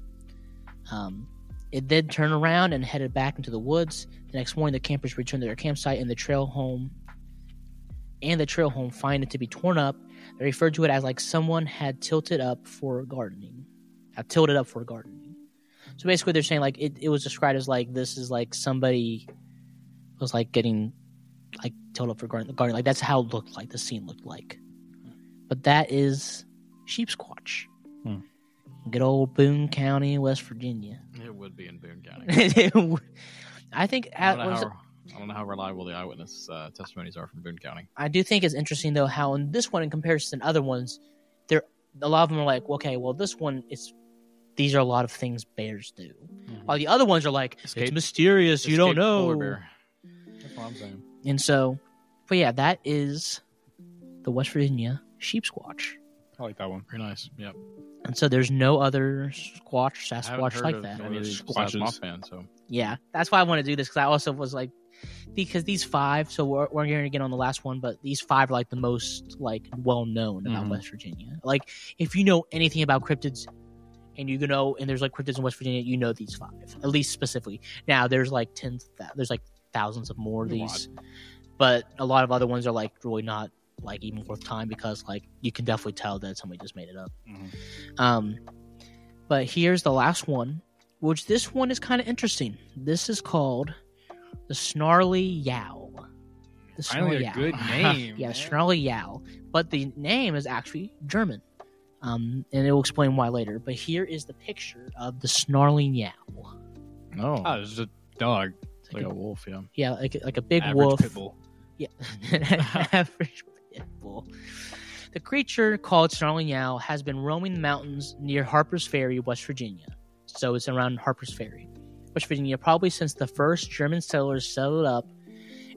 Um, it then turned around and headed back into the woods. The next morning, the campers returned to their campsite and the trail home. And the trail home find it to be torn up. They referred to it as like someone had tilted up for gardening, had tilted up for gardening. So basically, they're saying like it, it was described as like this is like somebody was like getting like tilted up for gardening. gardening. Like that's how it looked like the scene looked like. But that is Sheep Squatch. Hmm. Good old Boone County, West Virginia. It would be in Boone County. I think I don't, know was how, I don't know how reliable the eyewitness uh, testimonies are from Boone County. I do think it's interesting though how in this one in comparison to other ones, there a lot of them are like, okay, well this one is these are a lot of things bears do. While the other ones are like, it's mysterious, you don't Escaped polar know. bear. That's what I'm saying. And so, but yeah, that is the West Virginia sheep squatch. I like that one. Very nice. Yep. And so there's no other squatch, Sasquatch like of that. I mean, these Squatches. besides Mothman, so Yeah, that's why I want to do this because I also was like, because these five. So we're, we're going to get on the last one, but these five are like the most like well known about Mhm. West Virginia. Like if you know anything about cryptids, and you know, and there's like cryptids in West Virginia, you know these five at least specifically. Now there's like tens, thou- there's like thousands of more of A these, but a lot of other ones are like really not like even worth time because like you can definitely tell that somebody just made it up. Mhm. Um, but here's the last one, which this one is kind of interesting. This is called the Snarly Yow. The Snarly a Yow. good name. Yeah, man. Snarly Yow. But the name is actually German. Um, and it will explain why later. But here is the picture of the Snarling Yow. no, Oh, it's a dog. Like like a a, wolf. Yeah. yeah, like, a- like a big Average wolf. pit bull. Yeah, average pit bull. The creature called Snarling Yow has been roaming the mountains near Harper's Ferry, West Virginia. So it's around Harper's Ferry, West Virginia, probably since the first German settlers settled up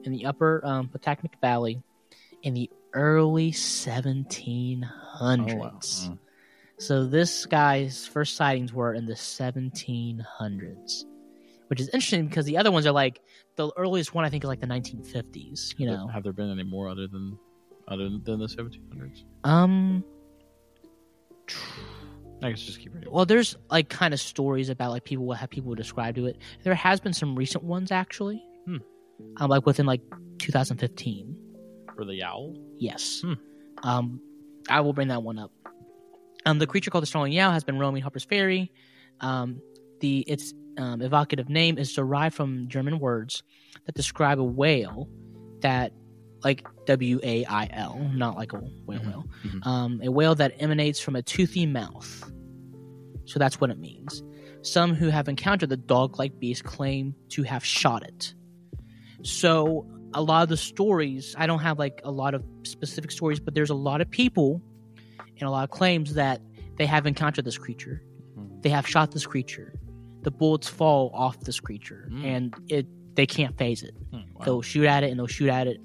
in the upper um, Potomac Valley in the early 1700s. Oh, wow. Mm. So this guy's first sightings were in the 1700s, which is interesting because the other ones are like the earliest one I think is like the 1950s. You know, Have there been any more other than other than the 1700s? um, I guess just keep reading. well, there's like kind of stories about like people what have people describe to it. There has been some recent ones actually, Hmm. um, like within like 2015. For the owl. Yes. Hmm. Um, I will bring that one up. Um, the creature called the Snarling Yow has been roaming Harper's Ferry. Um, the its um, evocative name is derived from German words that describe a whale that, like W A I L, not like a whale Mhm. whale, Mhm. um, a whale that emanates from a toothy mouth. So that's what it means. Some who have encountered the dog-like beast claim to have shot it. So a lot of the stories, I don't have like a lot of specific stories, but there's a lot of people and a lot of claims that they have encountered this creature. Mhm. They have shot this creature. The bullets fall off this creature, Mm. and it they can't phase it. Hmm, wow. They'll shoot at it and they'll shoot at it,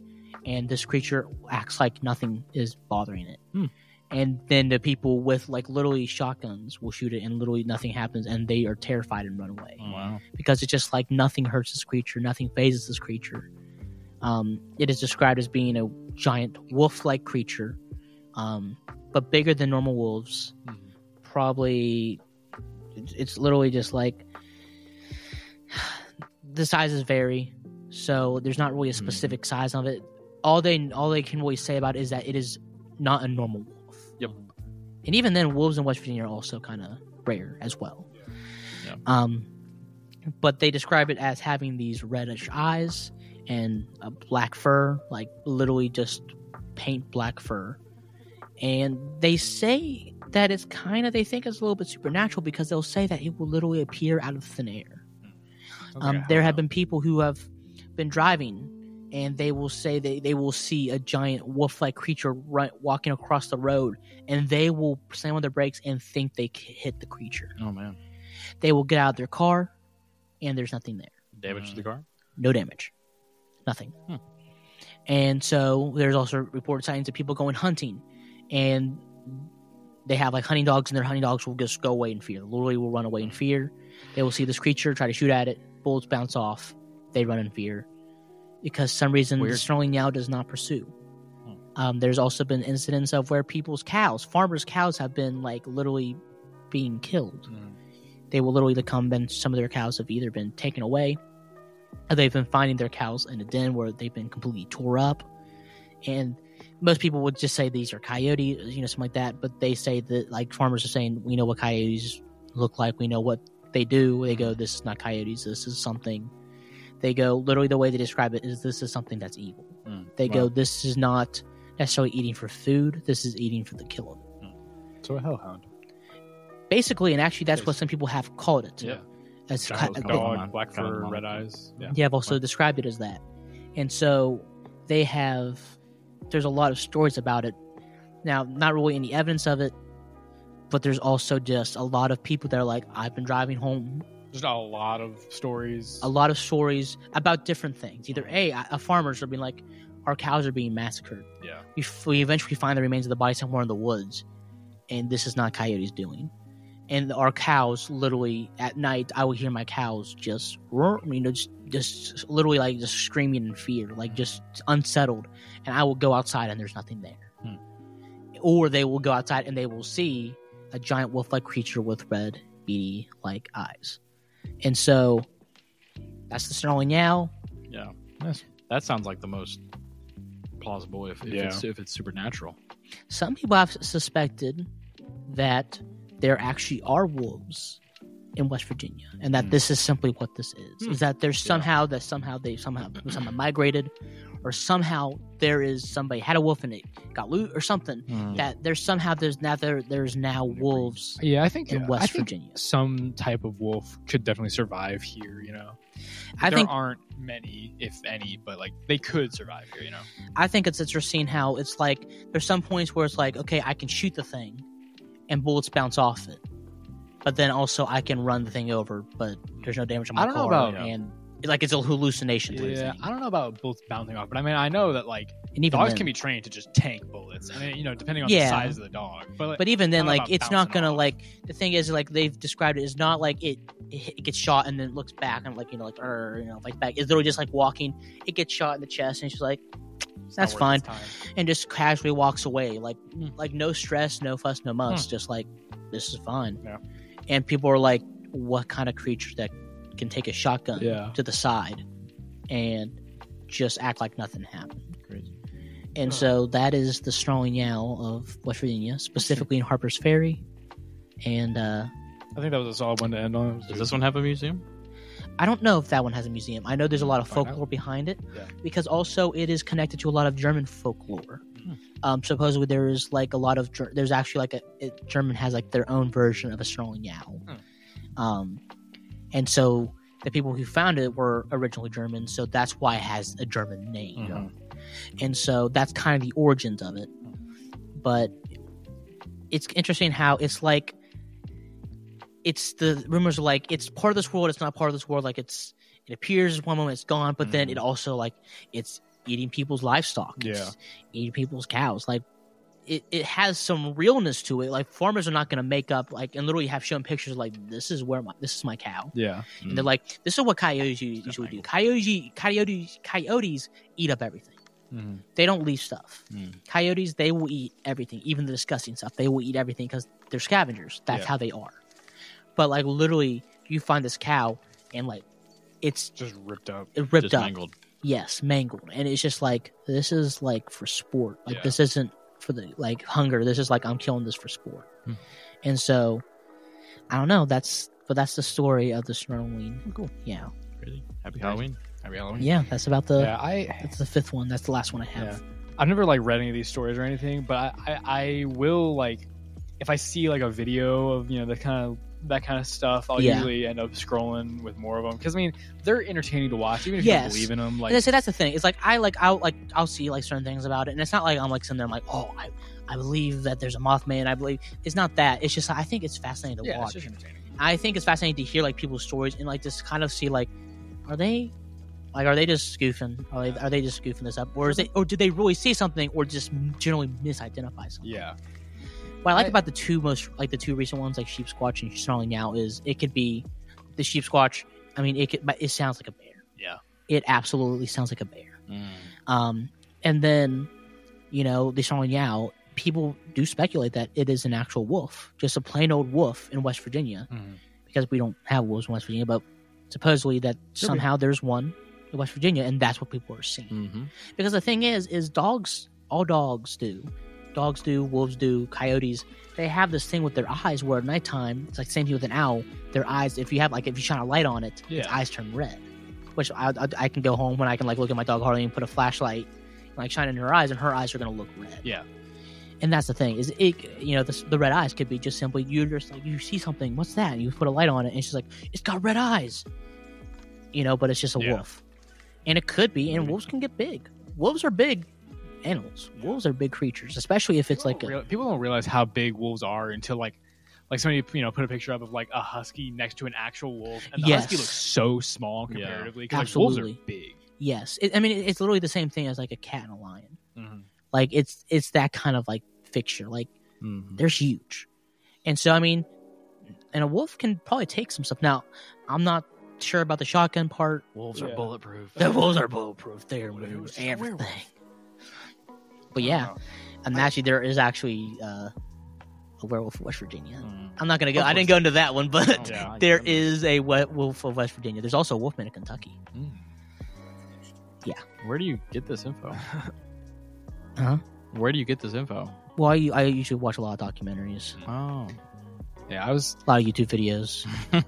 and this creature acts like nothing is bothering it. Hmm. And then the people with like literally shotguns will shoot it, and literally nothing happens, and they are terrified and run away Wow. because it's just like nothing hurts this creature, nothing phases this creature. Um, it is described as being a giant wolf-like creature, um, but bigger than normal wolves. Mhm. Probably, it's literally just like the sizes vary, so there's not really a specific size of it. All they all they can really say about it is that it is not a normal wolf. Yep. And even then, wolves in West Virginia are also kind of rare as well. Yeah. Um, but they describe it as having these reddish eyes and a black fur, like literally just paint black fur. And they say that it's kind of they think it's a little bit supernatural because they'll say that it will literally appear out of thin air. Sounds Um, there have been people who have been driving and they will say they, they will see a giant wolf like creature run, walking across the road and they will slam on their brakes and think they hit the creature. Oh man. They will get out of their car and there's nothing there. Damage to the car. No damage. Nothing. Hmm. And so there's also reported sightings of people going hunting and they have like hunting dogs and their hunting dogs will just go away in fear. Literally will run away in fear. They will see this creature, try to shoot at it, bounce off, they run in fear. because some reason Weird. the snarling yow does not pursue. Hmm. Um, there's also been incidents of where people's cows, farmers' cows, have been like literally being killed. Mm. They will literally come and some of their cows have either been taken away, or they've been finding their cows in a den where they've been completely tore up, and most people would just say these are coyotes, you know, something like that. But they say that like farmers are saying, we know what coyotes look like, we know what they do. They go, this is not coyotes, this is something. They go literally the way they describe it is this is something that's evil. Mm. They Wow. go, this is not necessarily eating for food. This is eating for the killing. So a hellhound. Basically, and actually, that's what some people have called it. Yeah. As Giant ki- dog. Dog, black fur, red eyes. Yeah. Yeah, I've also described it as that. And so they have, there's a lot of stories about it. Now, not really any evidence of it, but there's also just a lot of people that are like, I've been driving home. Just a lot of stories. A lot of stories about different things. Either A, a farmers are being like, our cows are being massacred. Yeah. We, f- we eventually find the remains of the body somewhere in the woods, and this is not coyotes doing. And our cows, literally at night, I would hear my cows just, you know, just, just literally like just screaming in fear, like just unsettled. And I will go outside and there's nothing there. Hmm. Or they will go outside and they will see a giant wolf-like creature with red, beady like eyes. And so that's the snarling yow. Yeah. Nice. That sounds like the most plausible if, if Yeah. it's if it's supernatural. Some people have suspected that there actually are wolves in West Virginia, and that Hmm. this is simply what this is. Hmm. Is that there's Yeah. somehow that somehow they somehow somehow migrated, or somehow there is somebody had a wolf and it got loot or something. Hmm. That there's somehow there's now there there's now wolves Yeah, I think in I West think Virginia. some type of wolf could definitely survive here. You know, I there think aren't many, if any, but like they could survive here. You know, I think it's interesting how it's like there's some points where it's like okay I can shoot the thing, and bullets bounce off it, but then also I can run the thing over, but there's no damage on my I don't know car, about- and like it's a hallucination. yeah. I don't know about bullets bouncing off, but I mean, I know that like and dogs then, can be trained to just tank bullets. I mean, you know, depending on Yeah. the size of the dog. But, like, but even then, I don't know like it's not gonna off. like the thing is like they've described it is not like it it, gets shot and then looks back and like you know like or you know like back. It's literally just like walking. It gets shot in the chest and she's like, that's fine, and just casually walks away like Hmm. like no stress, no fuss, no muss, just like this is fine. Yeah. And people are like, what kind of creature that can take a shotgun Yeah. to the side and just act like nothing happened? Crazy. And Huh. so that is the snarling yowl of West Virginia, specifically in Harper's Ferry. And uh, I think that was a solid one to end on. Does this one have a museum? I don't know if that one has a museum. I know there's a lot of folklore behind it Yeah. because also it is connected to a lot of German folklore. Hmm. Um, supposedly there is like a lot of there's actually like a it, German has like their own version of a snarling yowl. Hmm. Um, and so the people who found it were originally German, so that's why it has a German name. Mhm. and so that's kind of the origins of it but it's interesting how it's like it's the rumors are like it's part of this world it's not part of this world like it's it appears one moment it's gone but then Mhm. it also like it's eating people's livestock it's Yeah. eating people's cows like it, it has some realness to it like farmers are not going to make up like and literally have shown pictures like this is where my this is my cow Yeah. and they're like this is what coyotes usually do coyotes coyotes coyotes eat up everything Mhm. they don't leave stuff. Mm. Coyotes, they will eat everything, even the disgusting stuff. They will eat everything because they're scavengers. That's Yeah. how they are. But like literally, you find this cow and like it's Just ripped up. It ripped Just up. mangled. Yes, mangled, and it's just like this is like for sport. Like Yeah. this isn't for the like hunger. This is like I'm killing this for sport. Hmm. And so, I don't know. That's but that's the story of the snarling. Cool. Yeah, Crazy. Happy Halloween. Happy Halloween. yeah. That's about the. yeah, I That's the fifth one. That's the last one I have. Yeah. I've never like read any of these stories or anything, but I, I, I will like if I see like a video of you know the kind of that kind of stuff, I'll Yeah. usually end up scrolling with more of them because I mean they're entertaining to watch, even if Yes. you don't believe in them. Like and I say that's the thing. It's like I like I'll like I'll see like certain things about it, and it's not like I'm like sitting there. I'm like, oh, I I believe that there's a Mothman. I believe it's not that. It's just I think it's fascinating to yeah, watch. it's just entertaining. I think it's fascinating to hear like people's stories and like just kind of see like, are they, like, are they just goofing? Are they are they just goofing this up, or is it, or did they really see something, or just generally misidentify something? Yeah, What I like I- about the two most like the two recent ones like Sheep Squatch and Snarling Yow is it could be the Sheep Squatch. I mean, it could, but it sounds like a bear. Yeah. It absolutely sounds like a bear. Mm. Um, and then, you know, the start you out. People do speculate that it is an actual wolf, just a plain old wolf in West Virginia, Mhm. because we don't have wolves in West Virginia. But supposedly that Could be. somehow there's one in West Virginia, and that's what people are seeing. hmm Because the thing is, is dogs, all dogs do, dogs do, wolves do, coyotes. They have this thing with their eyes where at nighttime, it's like same thing with an owl. Their eyes, if you have like if you shine a light on it, its eyes turn red. Which I, I, I can go home when I can like look at my dog Harley and put a flashlight, and, like shine in her eyes, and her eyes are gonna look red. Yeah. And that's the thing is it you know the, the red eyes could be just simply you're just like you see something what's that and you put a light on it and she's like it's got red eyes you know but it's just a Yeah. wolf and it could be and mm-hmm. wolves can get big wolves are big animals. Wolves are big creatures especially if it's People like don't a, real- people don't realize how big wolves are until like like somebody you know put a picture up of like a husky next to an actual wolf and the husky looks so small Yeah. comparatively because like, wolves are big. Yes. It, i mean it's literally the same thing as like a cat and a lion. Mhm. like it's it's that kind of like fixture like hmm they're huge. And so i mean and a wolf can probably take some stuff. Now i'm not sure about the shotgun part. Wolves Yeah. are bulletproof. the wolves are bulletproof. They're What if it was just a everything. werewolf? But yeah Wow. and actually there is actually uh, a werewolf of west virginia Mm. i'm not gonna go i didn't go into that one but Oh, Yeah. my there goodness. is a we- wolf of west virginia there's also a wolfman in kentucky Mm. Yeah. Where do you get this info? Huh? Where do you get this info? well I, I usually watch a lot of documentaries Oh. Yeah i was a lot of youtube videos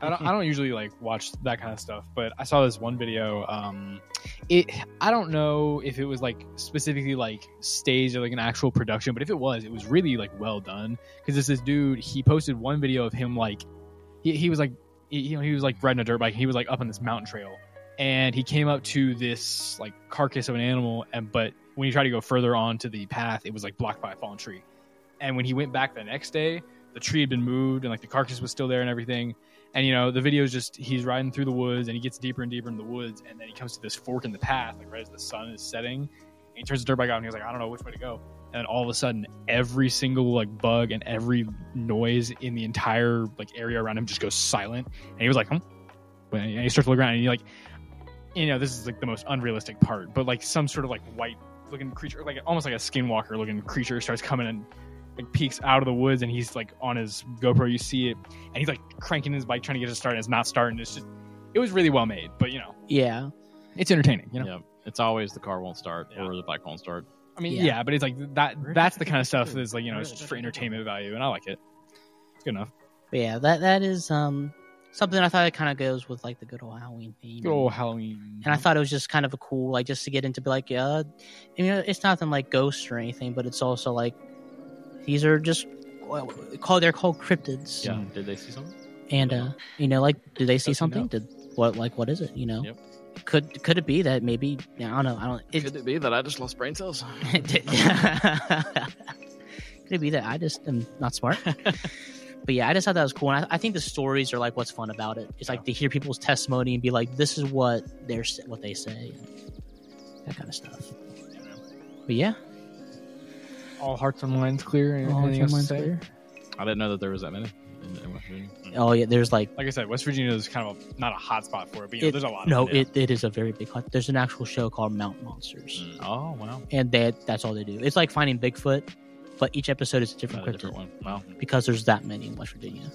I don't, I don't usually like watch that kind of stuff, but I saw this one video. Um, it I don't know if it was like specifically like staged or like an actual production, but if it was, it was really like well done. Because it's this dude. He posted one video of him like he, he was like he, you know he was like riding a dirt bike. He was like up on this mountain trail, and he came up to this like carcass of an animal, and but when he tried to go further onto the path, it was like blocked by a fallen tree. And when he went back the next day, the tree had been moved and like the carcass was still there and everything. And you know, the video is just he's riding through the woods and he gets deeper and deeper in the woods, and then he comes to this fork in the path, like right as the sun is setting. And he turns the dirt bike out and he's like, I don't know which way to go. And then all of a sudden, every single like bug and every noise in the entire like area around him just goes silent. And he was like, hmm. And he starts to look around and he like, you know, this is like the most unrealistic part, but like some sort of like white looking creature, like almost like a skinwalker looking creature, starts coming and like peeks out of the woods and he's like on his GoPro. You see it, and he's like cranking his bike trying to get it started. And it's not starting. It's just, it was really well made, but you know, yeah it's entertaining. You know, Yeah. It's always the car won't start Yeah. or the bike won't start. I mean, Yeah. yeah. but it's like that. That's the kind of stuff that's like you know, it's just for you get it? entertainment value, and I like it. It's good enough. but yeah that that is um something i thought it kind of goes with like the good old halloween theme Good old Halloween. and I thought it was just kind of a cool, like, just to get into, be like, yeah, you know, it's nothing like ghosts or anything, but it's also like these are just well, called they're called cryptids. Yeah. Did they see something? And uh, you know, like, do they see something? know? Did what? Like, what is it? You know, Yep. could could it be that maybe? I don't know. I don't. It, Could it be that I just lost brain cells? could it be that I just am not smart? but yeah, I just thought that was cool, and I, I think the stories are like what's fun about it. It's like to hear people's testimony and be like, this is what they're what they say, that kind of stuff. But yeah, all hearts and minds clear. all Anything else to mine's say? clear. I didn't know that there was that many in, in West Virginia. Oh yeah, there's like Like I said, West Virginia is kind of a, not a hot spot for it, but you know, It- there's a lot. no, of it, it is a very big. hunt. There's an actual show called Mountain Monsters, Mm. Oh wow, and that that's all they do. It's like finding Bigfoot, but each episode is a different Another cryptid different one. Wow. because there's that many in West Virginia.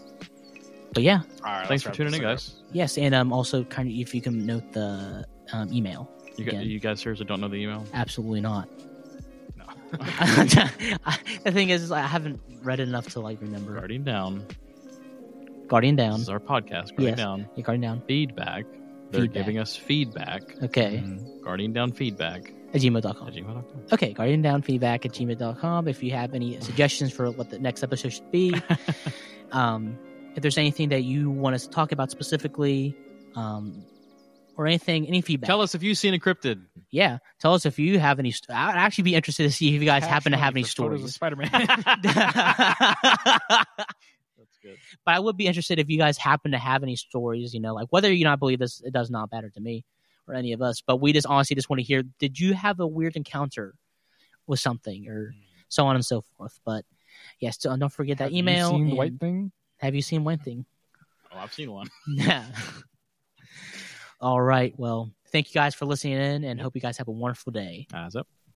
But yeah, All right, Thanks let's for wrap tuning this in, up. guys. yes, and um, also kind of if you can note the um, email. You, got, Again. you guys seriously don't know the email? Absolutely not. The thing is, is I haven't read enough to like remember. Guardian Down. Guardian This down. is our podcast. Guardian Yes. Down. Yeah, Guardian down. Feedback. They're Feedback. giving us feedback. Okay. Mhm. Guardian Down feedback At gmail.com. at gmail.com. Okay, guardian down feedback at gmail.com. If you have any suggestions for what the next episode should be, um, if there's anything that you want us to talk about specifically, um, or anything, any feedback. Tell us if you've seen a cryptid. Yeah, tell us if you have any. St- I'd actually be interested to see if you guys happen to have any For photos of stories. Spider-Man. That's good. but I would be interested if you guys happen to have any stories. You know, like whether you not believe this, it does not matter to me or any of us. But we just honestly just want to hear: Did you have a weird encounter with something, or hmm. so on and so forth? But yes, so don't forget that Have you email. seen the and- white thing? Have you seen White Thing? Oh, I've seen one. Yeah. All right. Well, thank you guys for listening in, and hope you guys have a wonderful day. Eyes up.